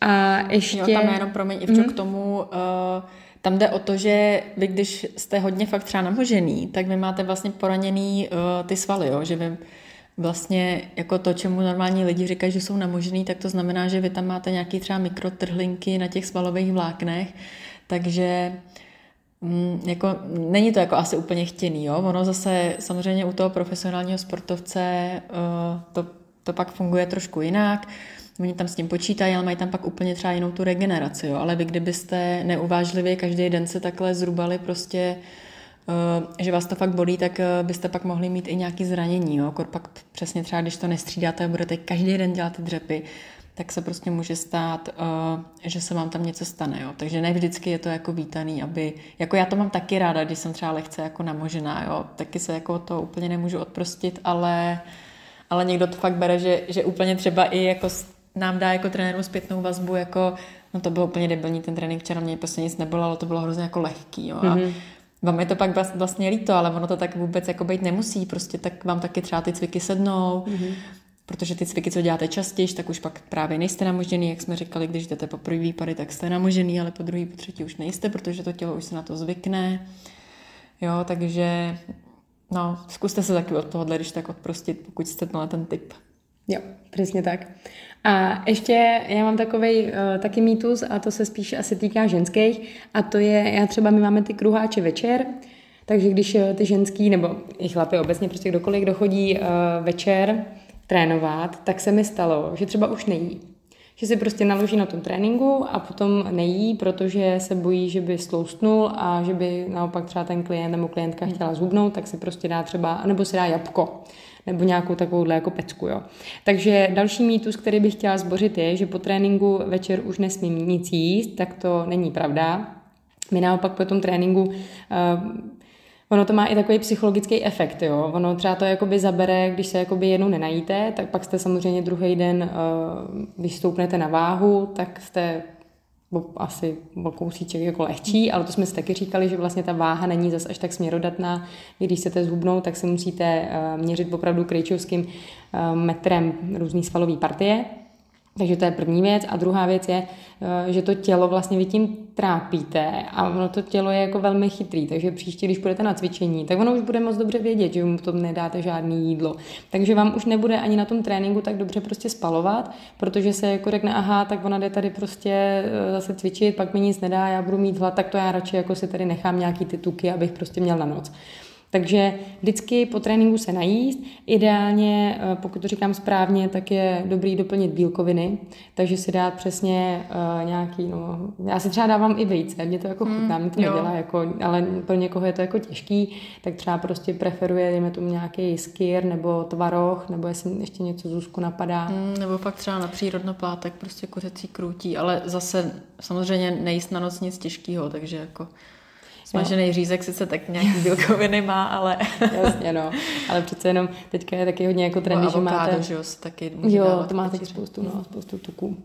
A ještě... Jo, tam jenom, promiň, Ivčo, mm-hmm. k tomu... Uh tam jde o to, že vy, když jste hodně fakt třeba namožený, tak vy máte vlastně poraněný uh, ty svaly, jo? že vy vlastně jako to, čemu normální lidi říkají, že jsou namožený, tak to znamená, že vy tam máte nějaký třeba mikrotrhlinky na těch svalových vláknech, takže mm, jako, není to jako asi úplně chtěný, jo? Ono zase samozřejmě u toho profesionálního sportovce uh, to, to pak funguje trošku jinak. Oni tam s tím počítají, ale mají tam pak úplně třeba jinou tu regeneraci, jo? Ale vy kdybyste neuvážlivě každý den se takhle zrubali prostě Eh, že vás to fakt bolí, tak eh, byste pak mohli mít i nějaké zranění. Jo? Kor pak přesně třeba, když to nestřídáte a budete každý den dělat ty dřepy, tak se prostě může stát, uh, že se vám tam něco stane. Jo? Takže ne vždycky je to jako vítaný, aby, jako já to mám taky ráda, když jsem třeba lehce jako namožená, jo? taky se jako to úplně nemůžu odprostit, ale, ale někdo to fakt bere, že, že úplně třeba i jako nám dá jako trenéru zpětnou vazbu, jako no to bylo úplně debilní ten trénink, včera mě prostě nic nebylo, ale to bylo hrozně jako lehký. Jo? A, mm-hmm vám je to pak vlastně líto, ale ono to tak vůbec jako být nemusí, prostě tak vám taky třeba ty cviky sednou, mm-hmm. protože ty cviky, co děláte častěji, tak už pak právě nejste namožený, jak jsme říkali, když jdete po první výpady, tak jste namožený, ale po druhý, po třetí už nejste, protože to tělo už se na to zvykne. Jo, takže no, zkuste se taky od tohohle, když tak odprostit, pokud jste na ten typ. Jo, přesně tak. A ještě já mám takový uh, taky mýtus a to se spíš asi týká ženských a to je, já třeba my máme ty kruháče večer, takže když uh, ty ženský nebo i chlapy obecně prostě kdokoliv, kdo chodí uh, večer trénovat, tak se mi stalo, že třeba už nejí. Že si prostě naloží na tom tréninku a potom nejí, protože se bojí, že by sloustnul a že by naopak třeba ten klient nebo klientka chtěla zhubnout, tak si prostě dá třeba, nebo si dá jabko nebo nějakou takovouhle jako pecku. Jo. Takže další mýtus, který bych chtěla zbořit, je, že po tréninku večer už nesmím nic jíst, tak to není pravda. My naopak po tom tréninku uh, Ono to má i takový psychologický efekt, jo. Ono třeba to jakoby zabere, když se jakoby jednou nenajíte, tak pak jste samozřejmě druhý den, uh, když stoupnete na váhu, tak jste asi o kousíček jako lehčí, ale to jsme si taky říkali, že vlastně ta váha není zas až tak směrodatná. Když chcete zhubnout, tak se musíte eh, měřit opravdu krejčovským eh, metrem různý svalové partie. Takže to je první věc. A druhá věc je, eh, že to tělo vlastně vy tím trápíte a ono to tělo je jako velmi chytrý, takže příště, když půjdete na cvičení, tak ono už bude moc dobře vědět, že mu to nedáte žádný jídlo. Takže vám už nebude ani na tom tréninku tak dobře prostě spalovat, protože se jako řekne, aha, tak ona jde tady prostě eh, zase cvičit, pak mi nic nedá, já budu mít hlad, tak to já radši jako si tady nechám nějaký ty tuky, abych prostě měl na noc. Takže vždycky po tréninku se najíst. Ideálně, eh, pokud to říkám správně, tak je dobrý doplnit bílkoviny, takže si dát přesně uh, nějaký, no, já si třeba dávám i vejce, mě to jako hmm, chutná, mě to jo. nedělá, jako, ale pro někoho je to jako těžký, tak třeba prostě preferuje, dejme tomu nějaký skyr nebo tvaroh, nebo jestli ještě něco z úzku napadá. Hmm, nebo pak třeba na přírodnoplátek, prostě kuřecí krůtí, ale zase samozřejmě nejíst na noc nic těžkého, takže jako Smažený řízek sice tak nějaký bílkoviny má, ale... Jasně, no. Ale přece jenom teďka je taky hodně jako trendy, že máte... že jo, taky Jo, to má taky spoustu, no, spoustu tuků.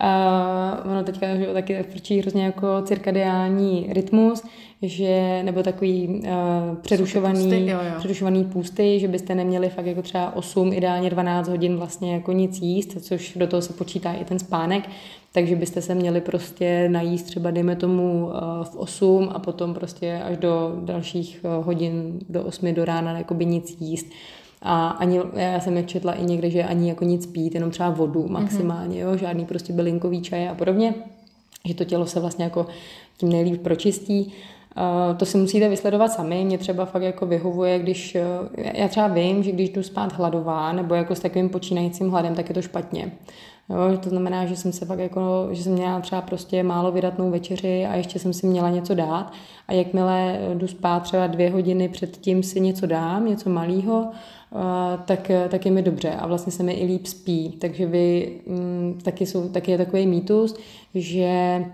A ono teďka že jo, taky frčí hrozně jako cirkadiální rytmus, že, nebo takový uh, přerušovaný, půsty, jo, jo. přerušovaný půsty, že byste neměli fakt jako třeba 8, ideálně 12 hodin vlastně jako nic jíst, což do toho se počítá i ten spánek, takže byste se měli prostě najíst třeba, dejme tomu, uh, v 8 a potom prostě až do dalších uh, hodin, do 8 do rána, jakoby nic jíst. A ani, já jsem je četla i někde, že ani jako nic pít, jenom třeba vodu maximálně, jo, žádný prostě bylinkový čaje a podobně, že to tělo se vlastně jako tím nejlíp pročistí. Uh, to si musíte vysledovat sami. Mě třeba fakt jako vyhovuje, když uh, já třeba vím, že když jdu spát hladová nebo jako s takovým počínajícím hladem, tak je to špatně. Jo, to znamená, že jsem se fakt jako, že jsem měla třeba prostě málo vydatnou večeři a ještě jsem si měla něco dát a jakmile jdu spát třeba dvě hodiny předtím si něco dám, něco malého, tak, tak je mi dobře a vlastně se mi i líp spí. Takže vy mm, taky, jsou, taky je takový mýtus, že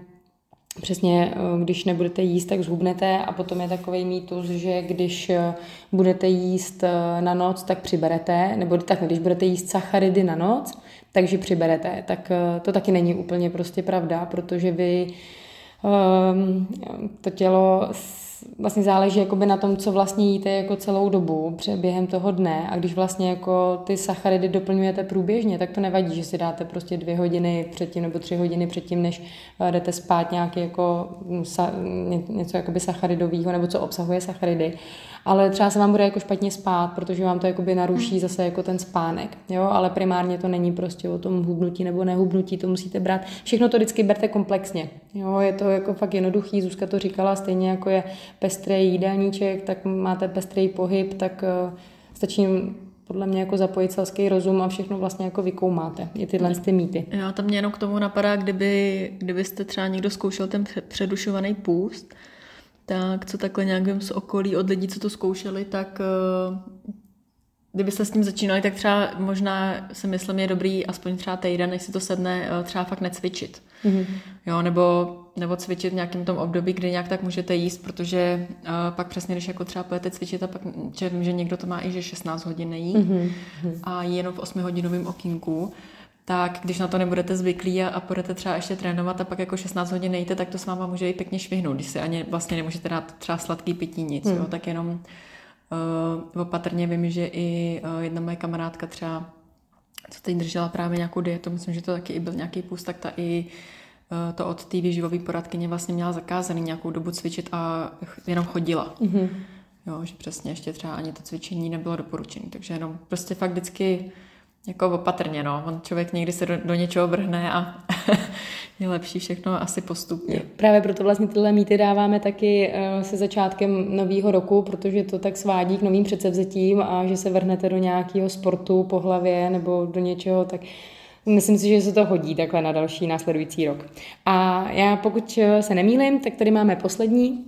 Přesně, eh, když nebudete jíst, tak zhubnete a potom je takový mýtus, že když eh, budete jíst eh, na noc, tak přiberete, nebo tak, když budete jíst sacharidy na noc, takže přiberete. Tak to taky není úplně prostě pravda, protože vy ehm, to tělo vlastně záleží jakoby na tom, co vlastně jíte jako celou dobu během toho dne. A když vlastně jako ty sacharidy doplňujete průběžně, tak to nevadí, že si dáte prostě dvě hodiny předtím nebo tři hodiny předtím, než eh, jdete spát nějaký jako něco jakoby sacharidového nebo co obsahuje sacharidy. Ale třeba se vám bude jako špatně spát, protože vám to jakoby naruší hmm. zase jako ten spánek, jo, ale primárně to není prostě o tom hubnutí nebo nehubnutí, to musíte brát, všechno to vždycky berte komplexně, jo, je to jako fakt jednoduchý, Zuzka to říkala, stejně jako je pestrý jídelníček, tak máte pestrý pohyb, tak uh, stačí podle mě jako zapojit selský rozum a všechno vlastně jako vykoumáte, i tyhle ty mýty. Já tam mě jenom k tomu napadá, kdyby, kdybyste třeba někdo zkoušel ten předušovaný půst, tak co takhle nějak z okolí od lidí, co to zkoušeli, tak eh, kdybyste s tím začínali, tak třeba možná si myslím, je dobrý aspoň třeba týden, než si to sedne, eh, třeba fakt necvičit. Mm-hmm. Jo, nebo, nebo cvičit v nějakém tom období, kdy nějak tak můžete jíst, protože uh, pak přesně, když jako třeba pojete cvičit a pak vím, že někdo to má i, že 16 hodin nejí mm-hmm. a jenom v 8 hodinovém okinku, tak když na to nebudete zvyklí a, a budete třeba ještě trénovat a pak jako 16 hodin nejte, tak to s váma může i pěkně švihnout, když si ani vlastně nemůžete dát třeba sladký pití nic, hmm. jo, tak jenom uh, opatrně vím, že i uh, jedna moje kamarádka třeba, co teď držela právě nějakou dietu, myslím, že to taky i byl nějaký půst, tak ta i uh, to od té výživové poradkyně vlastně měla zakázaný nějakou dobu cvičit a jenom chodila. Mm-hmm. Jo, že přesně ještě třeba ani to cvičení nebylo doporučené, takže jenom prostě fakt vždycky jako opatrně, no. On člověk někdy se do, do něčeho vrhne a je lepší všechno asi postupně. Právě proto vlastně tyhle mýty dáváme taky uh, se začátkem nového roku, protože to tak svádí k novým předsevzetím a že se vrhnete do nějakého sportu po hlavě nebo do něčeho, tak Myslím si, že se to hodí takhle na další následující rok. A já pokud se nemýlim, tak tady máme poslední,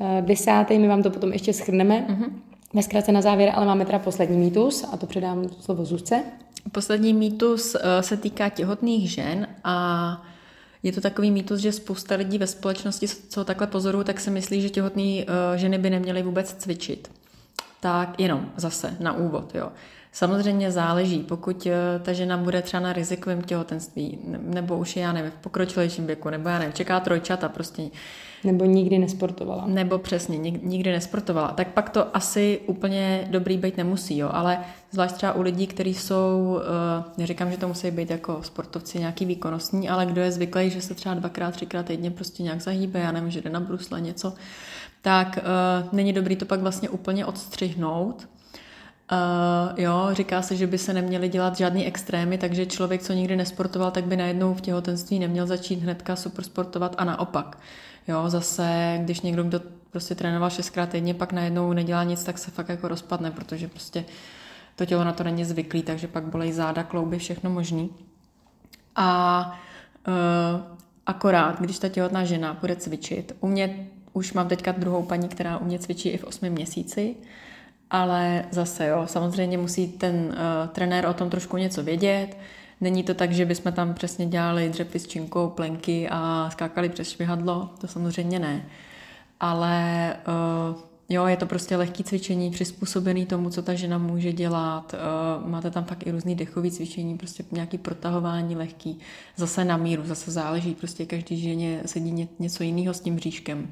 eh, desátý, my vám to potom ještě schrneme. Uh-huh. Ve zkratce na závěr, ale máme teda poslední mýtus a to předám slovo Zuzce. Poslední mýtus eh, se týká těhotných žen a je to takový mýtus, že spousta lidí ve společnosti, co takhle pozorují, tak si myslí, že těhotné eh, ženy by neměly vůbec cvičit. Tak jenom zase na úvod, jo. Samozřejmě záleží, pokud eh, ta žena bude třeba na rizikovém těhotenství, nebo už je, já nevím, v pokročilejším věku, nebo já nevím, čeká trojčata, prostě nebo nikdy nesportovala. Nebo přesně, nikdy nesportovala. Tak pak to asi úplně dobrý být nemusí, jo. Ale zvlášť třeba u lidí, kteří jsou, uh, neříkám, že to musí být jako sportovci nějaký výkonnostní, ale kdo je zvyklý, že se třeba dvakrát, třikrát týdně prostě nějak zahýbe, já nevím, že jde na brusle něco, tak uh, není dobrý to pak vlastně úplně odstřihnout, Uh, jo, říká se, že by se neměly dělat žádný extrémy, takže člověk, co nikdy nesportoval, tak by najednou v těhotenství neměl začít hnedka super sportovat a naopak. Jo, zase, když někdo, kdo prostě trénoval šestkrát týdně, pak najednou nedělá nic, tak se fakt jako rozpadne, protože prostě to tělo na to není zvyklý, takže pak bolej záda, klouby, všechno možný. A uh, akorát, když ta těhotná žena bude cvičit, u mě už mám teďka druhou paní, která u mě cvičí i v osmi měsíci, ale zase jo, samozřejmě musí ten uh, trenér o tom trošku něco vědět, Není to tak, že bychom tam přesně dělali dřepy s činkou, plenky a skákali přes švihadlo, to samozřejmě ne. Ale uh, jo, je to prostě lehký cvičení, přizpůsobený tomu, co ta žena může dělat. Uh, máte tam fakt i různý dechový cvičení, prostě nějaký protahování lehký, zase na míru, zase záleží, prostě každý ženě sedí něco jiného s tím bříškem.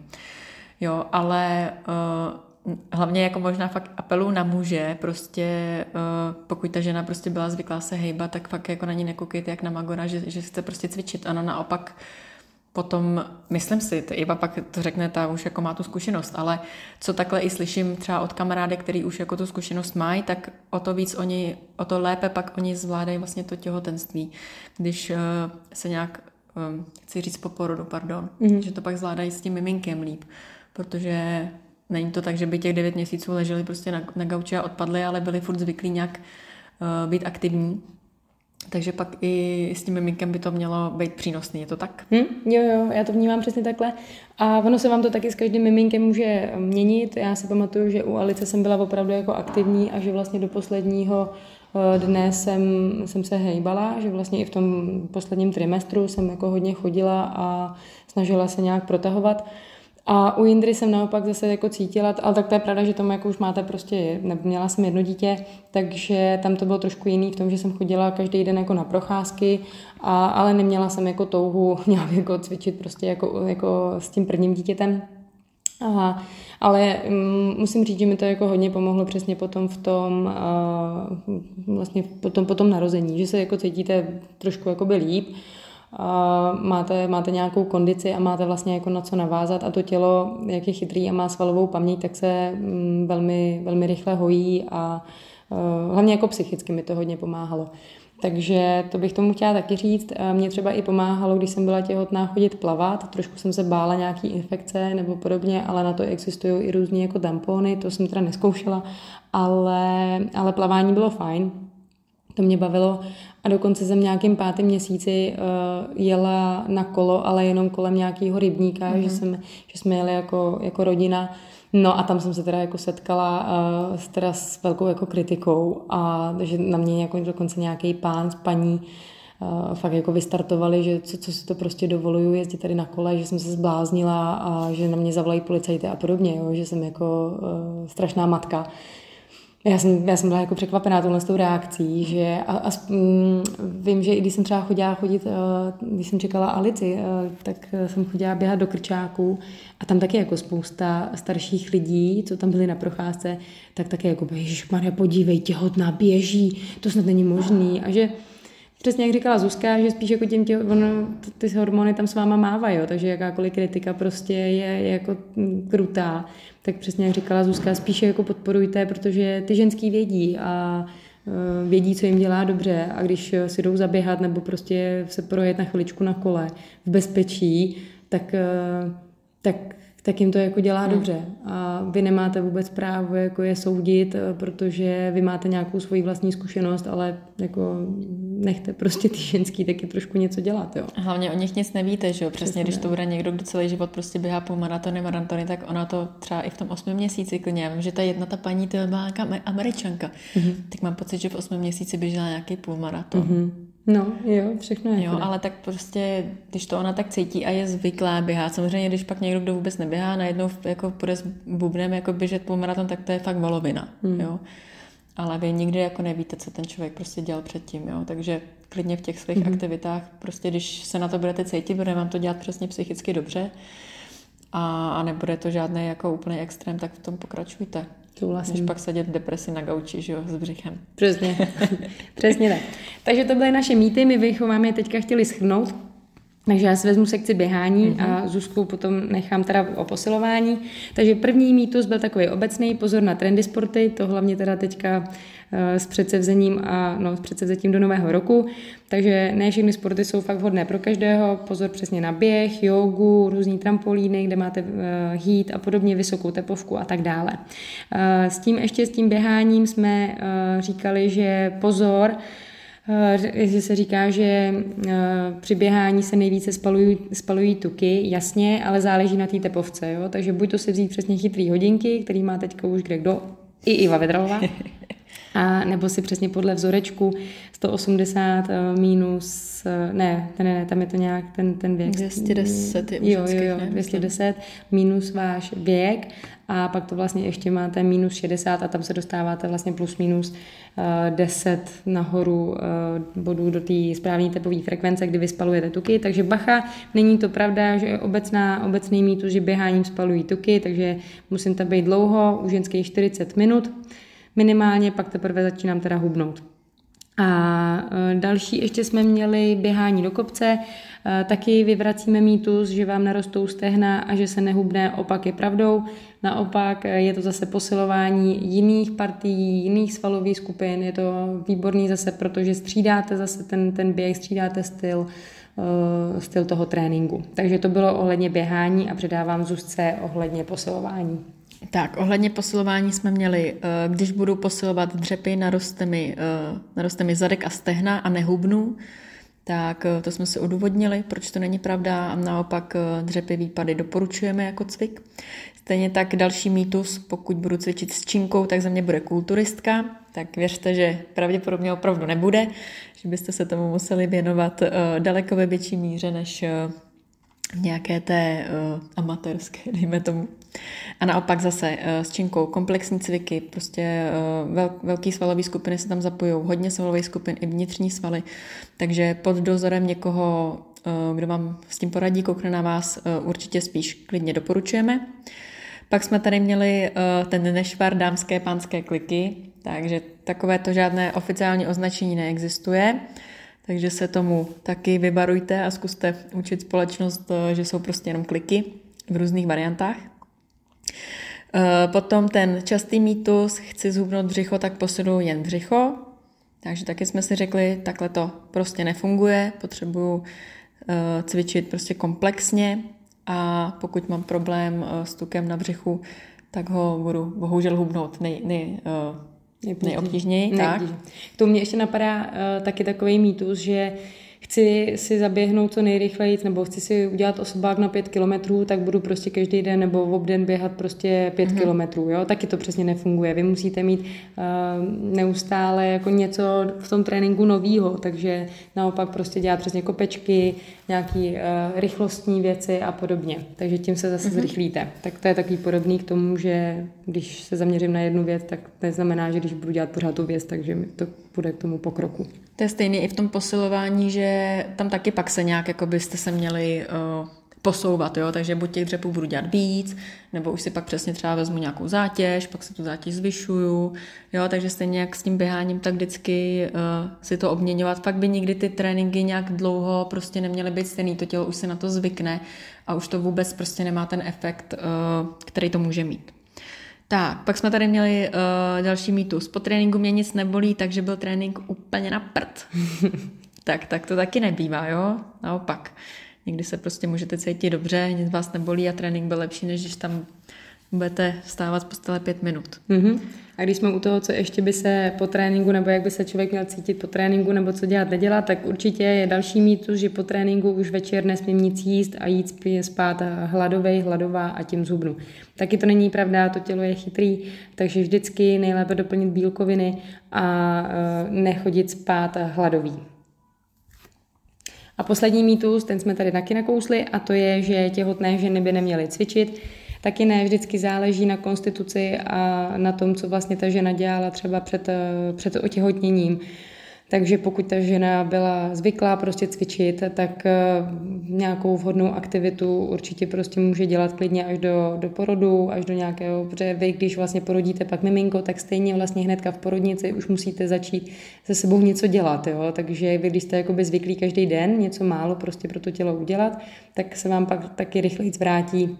Jo, ale uh, hlavně jako možná fakt apelu na muže, prostě uh, pokud ta žena prostě byla zvyklá se hejbat, tak fakt jako na ní nekoukejte jak na Magora, že, že chce prostě cvičit. Ano, naopak potom, myslím si, Iva pak to řekne, ta už jako má tu zkušenost, ale co takhle i slyším třeba od kamarádek, který už jako tu zkušenost mají, tak o to víc oni, o to lépe pak oni zvládají vlastně to těhotenství, když uh, se nějak, um, chci říct po porodu, pardon, mm-hmm. že to pak zvládají s tím miminkem líp, protože Není to tak, že by těch devět měsíců leželi prostě na, na gauči a odpadli, ale byli furt zvyklí nějak uh, být aktivní. Takže pak i s tím miminkem by to mělo být přínosný, je to tak? Hmm, jo, jo, já to vnímám přesně takhle. A ono se vám to taky s každým miminkem může měnit. Já si pamatuju, že u Alice jsem byla opravdu jako aktivní a že vlastně do posledního eh, dne jsem, jsem se hejbala, že vlastně i v tom posledním trimestru jsem jako hodně chodila a snažila se nějak protahovat. A u Jindry jsem naopak zase jako cítila, ale tak to je pravda, že tomu jako už máte prostě, měla jsem jedno dítě, takže tam to bylo trošku jiný v tom, že jsem chodila každý den jako na procházky, a, ale neměla jsem jako touhu nějak jako cvičit prostě jako, jako s tím prvním dítětem. Aha, ale um, musím říct, že mi to jako hodně pomohlo přesně potom v tom, uh, vlastně potom, potom narození, že se jako cítíte trošku jakoby líp, a máte, máte nějakou kondici a máte vlastně jako na co navázat a to tělo, jak je chytrý a má svalovou paměť, tak se um, velmi, velmi rychle hojí a uh, hlavně jako psychicky mi to hodně pomáhalo. Takže to bych tomu chtěla taky říct. Mě třeba i pomáhalo, když jsem byla těhotná, chodit plavat. Trošku jsem se bála nějaký infekce nebo podobně, ale na to existují i různé jako tampony, to jsem teda neskoušela, ale, ale plavání bylo fajn. To mě bavilo a dokonce jsem nějakým pátým měsíci uh, jela na kolo, ale jenom kolem nějakého rybníka, mm-hmm. že, jsem, že jsme jeli jako, jako rodina No a tam jsem se teda jako setkala uh, s, teda s velkou jako kritikou a že na mě jako dokonce nějaký pán, paní uh, fakt jako vystartovali, že co, co si to prostě dovoluju jezdit tady na kole, že jsem se zbláznila a že na mě zavolají policajty a podobně, jo, že jsem jako uh, strašná matka. Já jsem, já jsem byla jako překvapená tohle s tou reakcí, že a, a, mm, vím, že i když jsem třeba chodila chodit, uh, když jsem čekala Alici, uh, tak jsem chodila běhat do krčáků a tam taky jako spousta starších lidí, co tam byli na procházce, tak taky jako, Maria, podívej, těhotná běží, to snad není možný. A že Přesně jak říkala Zuzka, že spíš jako tím, tě, ono, ty hormony tam s váma mávají, jo, takže jakákoliv kritika prostě je, je jako krutá. Tak přesně jak říkala Zuzka, spíše jako podporujte, protože ty ženský vědí a e, vědí, co jim dělá dobře a když si jdou zaběhat nebo prostě se projet na chviličku na kole v bezpečí, tak, e, tak tak jim to jako dělá hmm. dobře. A vy nemáte vůbec právo jako je soudit, eh, protože vy máte nějakou svoji vlastní zkušenost, ale jako nechte prostě ty ženský taky trošku něco dělat, jo. Hlavně o nich nic nevíte, že jo? Přesně, Přesně když to bude někdo, kdo celý život prostě běhá po maratony, maratony, tak ona to třeba i v tom osmém měsíci klidně. Já vím, že ta jedna ta paní, to byla nějaká američanka. Mm-hmm. Tak mám pocit, že v osmém měsíci běžela nějaký půlmaraton. Mm-hmm. No, jo, všechno je. Jo, ale tak prostě, když to ona tak cítí a je zvyklá běhat, samozřejmě, když pak někdo, kdo vůbec neběhá, najednou jako půjde s bubnem jako běžet maraton, tak to je fakt volovina, hmm. jo. Ale vy nikdy jako nevíte, co ten člověk prostě dělal předtím, jo. Takže klidně v těch svých hmm. aktivitách, prostě když se na to budete cítit, bude vám to dělat přesně psychicky dobře a, a nebude to žádný jako úplný extrém, tak v tom pokračujte. Souhlasím. Než pak sedět v depresi na gauči, že jo, s břichem. Přesně. Přesně tak. Takže to byly naše mýty, my bychom vám je teďka chtěli schrnout. Takže já si vezmu sekci běhání mm-hmm. a Zuzku potom nechám teda o posilování. Takže první mýtus byl takový obecný, pozor na trendy sporty, to hlavně teda teďka s předsevzením a no, s předsevzetím do nového roku. Takže ne všechny sporty jsou fakt vhodné pro každého. Pozor přesně na běh, jogu, různý trampolíny, kde máte hít eh, a podobně, vysokou tepovku a tak dále. Eh, s tím ještě s tím běháním jsme říkali, že pozor, Eh, že se říká, že eh, při běhání se nejvíce spalují, spalují tuky, jasně, ale záleží na té tepovce, jo? takže buď to se vzít přesně chytrý hodinky, který má teďka už kde kdo, i Iva Vedralová, a nebo si přesně podle vzorečku 180 eh, minus, ne, ne, ne, tam je to nějak ten, ten věk. 210 je jo, jo, jo, 210 minus váš věk a pak to vlastně ještě máte minus 60 a tam se dostáváte vlastně plus minus 10 nahoru eh, bodů do té správné tepové frekvence, kdy vy spalujete tuky. Takže bacha, není to pravda, že je obecná, obecný mýtus, že běháním spalují tuky, takže musím tam být dlouho, u ženských 40 minut minimálně, pak teprve začínám teda hubnout. A e, další ještě jsme měli běhání do kopce, e, taky vyvracíme mýtus, že vám narostou stehna a že se nehubne, opak je pravdou. Naopak e, je to zase posilování jiných partií, jiných svalových skupin, je to výborný zase, protože střídáte zase ten, ten běh, střídáte styl, styl toho tréninku. Takže to bylo ohledně běhání a předávám Zuzce ohledně posilování. Tak, ohledně posilování jsme měli, eh, když budu posilovat dřepy, naroste mi, eh, naroste mi zadek a stehna a nehubnu, tak eh, to jsme si odůvodnili, proč to není pravda a naopak dřepy výpady doporučujeme jako cvik. Stejně tak další mýtus, pokud budu cvičit s činkou, tak ze mě bude kulturistka, tak věřte, že pravděpodobně opravdu nebude, že byste se tomu museli věnovat daleko ve větší míře než nějaké té uh, amatérské, dejme tomu. A naopak zase uh, s činkou komplexní cviky, prostě uh, vel, velký svalový skupiny se tam zapojují, hodně svalových skupin i vnitřní svaly, takže pod dozorem někoho, uh, kdo vám s tím poradí, koukne na vás, uh, určitě spíš klidně doporučujeme. Pak jsme tady měli uh, ten nešvar dámské pánské kliky, takže takové to žádné oficiální označení neexistuje. Takže se tomu taky vybarujte a zkuste učit společnost, uh, že jsou prostě jenom kliky v různých variantách. Uh, potom ten častý mýtus, chci zhubnout břicho, tak posedu jen břicho. Takže taky jsme si řekli, takhle to prostě nefunguje, potřebuju Eh, cvičit prostě komplexně a pokud mám problém eh, s tukem na břichu, tak ho budu bohužel hubnout nej, eh, nejobtížněji. Tak. K tomu mě ještě napadá uh, taky takový mýtus, že chci si zaběhnout co nejrychleji, nebo chci si udělat osobák na pět kilometrů, tak budu prostě každý den nebo v obden běhat prostě pět mm-hmm. kilometrů, jo, taky to přesně nefunguje. Vy musíte mít uh, neustále jako něco v tom tréninku novýho, takže naopak prostě dělat přesně kopečky, nějaký uh, rychlostní věci a podobně. Takže tím se zase mm-hmm. zrychlíte. Tak to je takový podobný k tomu, že když se zaměřím na jednu věc, tak neznamená, že když budu dělat pořád tu věc, takže to bude k tomu pokroku. To je stejné i v tom posilování, že tam taky pak se nějak, jako byste se měli uh, posouvat, jo? takže buď těch dřepů budu dělat víc, nebo už si pak přesně třeba vezmu nějakou zátěž, pak si tu zátěž zvyšuju, jo? takže stejně jak s tím běháním, tak vždycky uh, si to obměňovat. Pak by nikdy ty tréninky nějak dlouho prostě neměly být stejný, to tělo už se na to zvykne a už to vůbec prostě nemá ten efekt, uh, který to může mít. Tak, pak jsme tady měli uh, další mýtus. Po tréninku mě nic nebolí, takže byl trénink úplně na prd. tak, tak to taky nebývá, jo? Naopak. Někdy se prostě můžete cítit dobře, nic vás nebolí a trénink byl lepší, než když tam budete vstávat z postele pět minut. Mm-hmm. A když jsme u toho, co ještě by se po tréninku, nebo jak by se člověk měl cítit po tréninku, nebo co dělat, nedělat, tak určitě je další mýtus, že po tréninku už večer nesmím nic jíst a jít spát hladovej, hladová a tím zubnu. Taky to není pravda, to tělo je chytrý, takže vždycky nejlépe doplnit bílkoviny a e, nechodit spát hladový. A poslední mýtus, ten jsme tady taky nakousli, a to je, že těhotné ženy by neměly cvičit. Taky ne, vždycky záleží na konstituci a na tom, co vlastně ta žena dělala třeba před, eh, před otěhotněním. Takže pokud ta žena byla zvyklá prostě cvičit, tak eh, nějakou vhodnou aktivitu určitě prostě může dělat klidně až do, do porodu, až do nějakého, protože vy, když vlastně porodíte pak miminko, tak stejně vlastně hnedka v porodnici už musíte začít se sebou něco dělat, jo? takže vy, když jste jakoby zvyklí každý den něco málo prostě pro to tělo udělat, tak se vám pak taky rychleji vrátí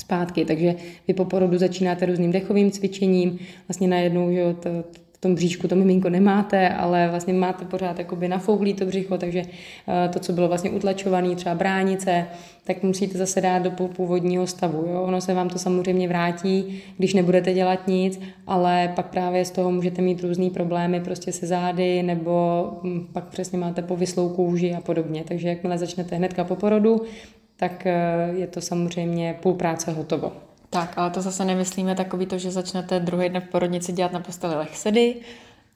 zpátky. Takže vy po porodu začínáte různým dechovým cvičením, vlastně najednou, že to, v tom bříšku to miminko nemáte, ale vlastně máte pořád jakoby nafouhlý to břicho, takže eh, to, co bylo vlastně utlačované, třeba bránice, tak musíte zase dát do původního stavu. Jo? Ono se vám to samozřejmě vrátí, když nebudete dělat nic, ale pak právě z toho můžete mít různé problémy prostě se zády, nebo hm, pak přesně máte povyslou kůži a podobně. Takže jakmile začnete hnedka po porodu, tak eh, je to samozřejmě půl práce hotovo. Tak, ale to zase nemyslíme takový to, že začnete druhý den v porodnici dělat na posteli lechsedy,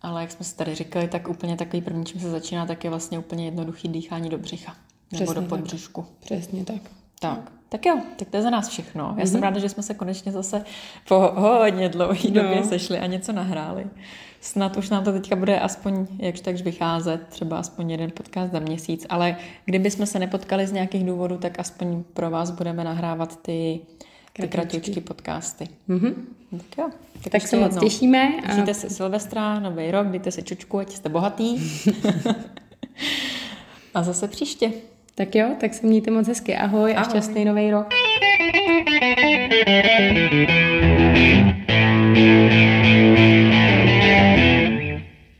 ale jak jsme si tady říkali, tak úplně takový první, čím se začíná, tak je vlastně úplně jednoduchý dýchání do břicha. Přesně nebo do podbřišku. Přesně tak. Tak. Tak jo, tak to je za nás všechno. Já mm-hmm. jsem mhm. ráda, že jsme se konečně zase po hodně dlouhé no. době sešli a něco nahráli. Snad už nám to teďka bude aspoň jakž takž vycházet, třeba aspoň jeden podcast za měsíc, ale kdyby jsme se nepotkali z nějakých důvodů, tak aspoň pro vás budeme nahrávat ty, ty kratičky podcasty. Mm-hmm. Tak jo. Tak, tak se moc jednou. těšíme. Užijte si Silvestra, nový rok, dejte si čučku, ať jste bohatý. a zase příště. Tak jo, tak se mějte moc hezky. Ahoj, Ahoj. a šťastný nový rok.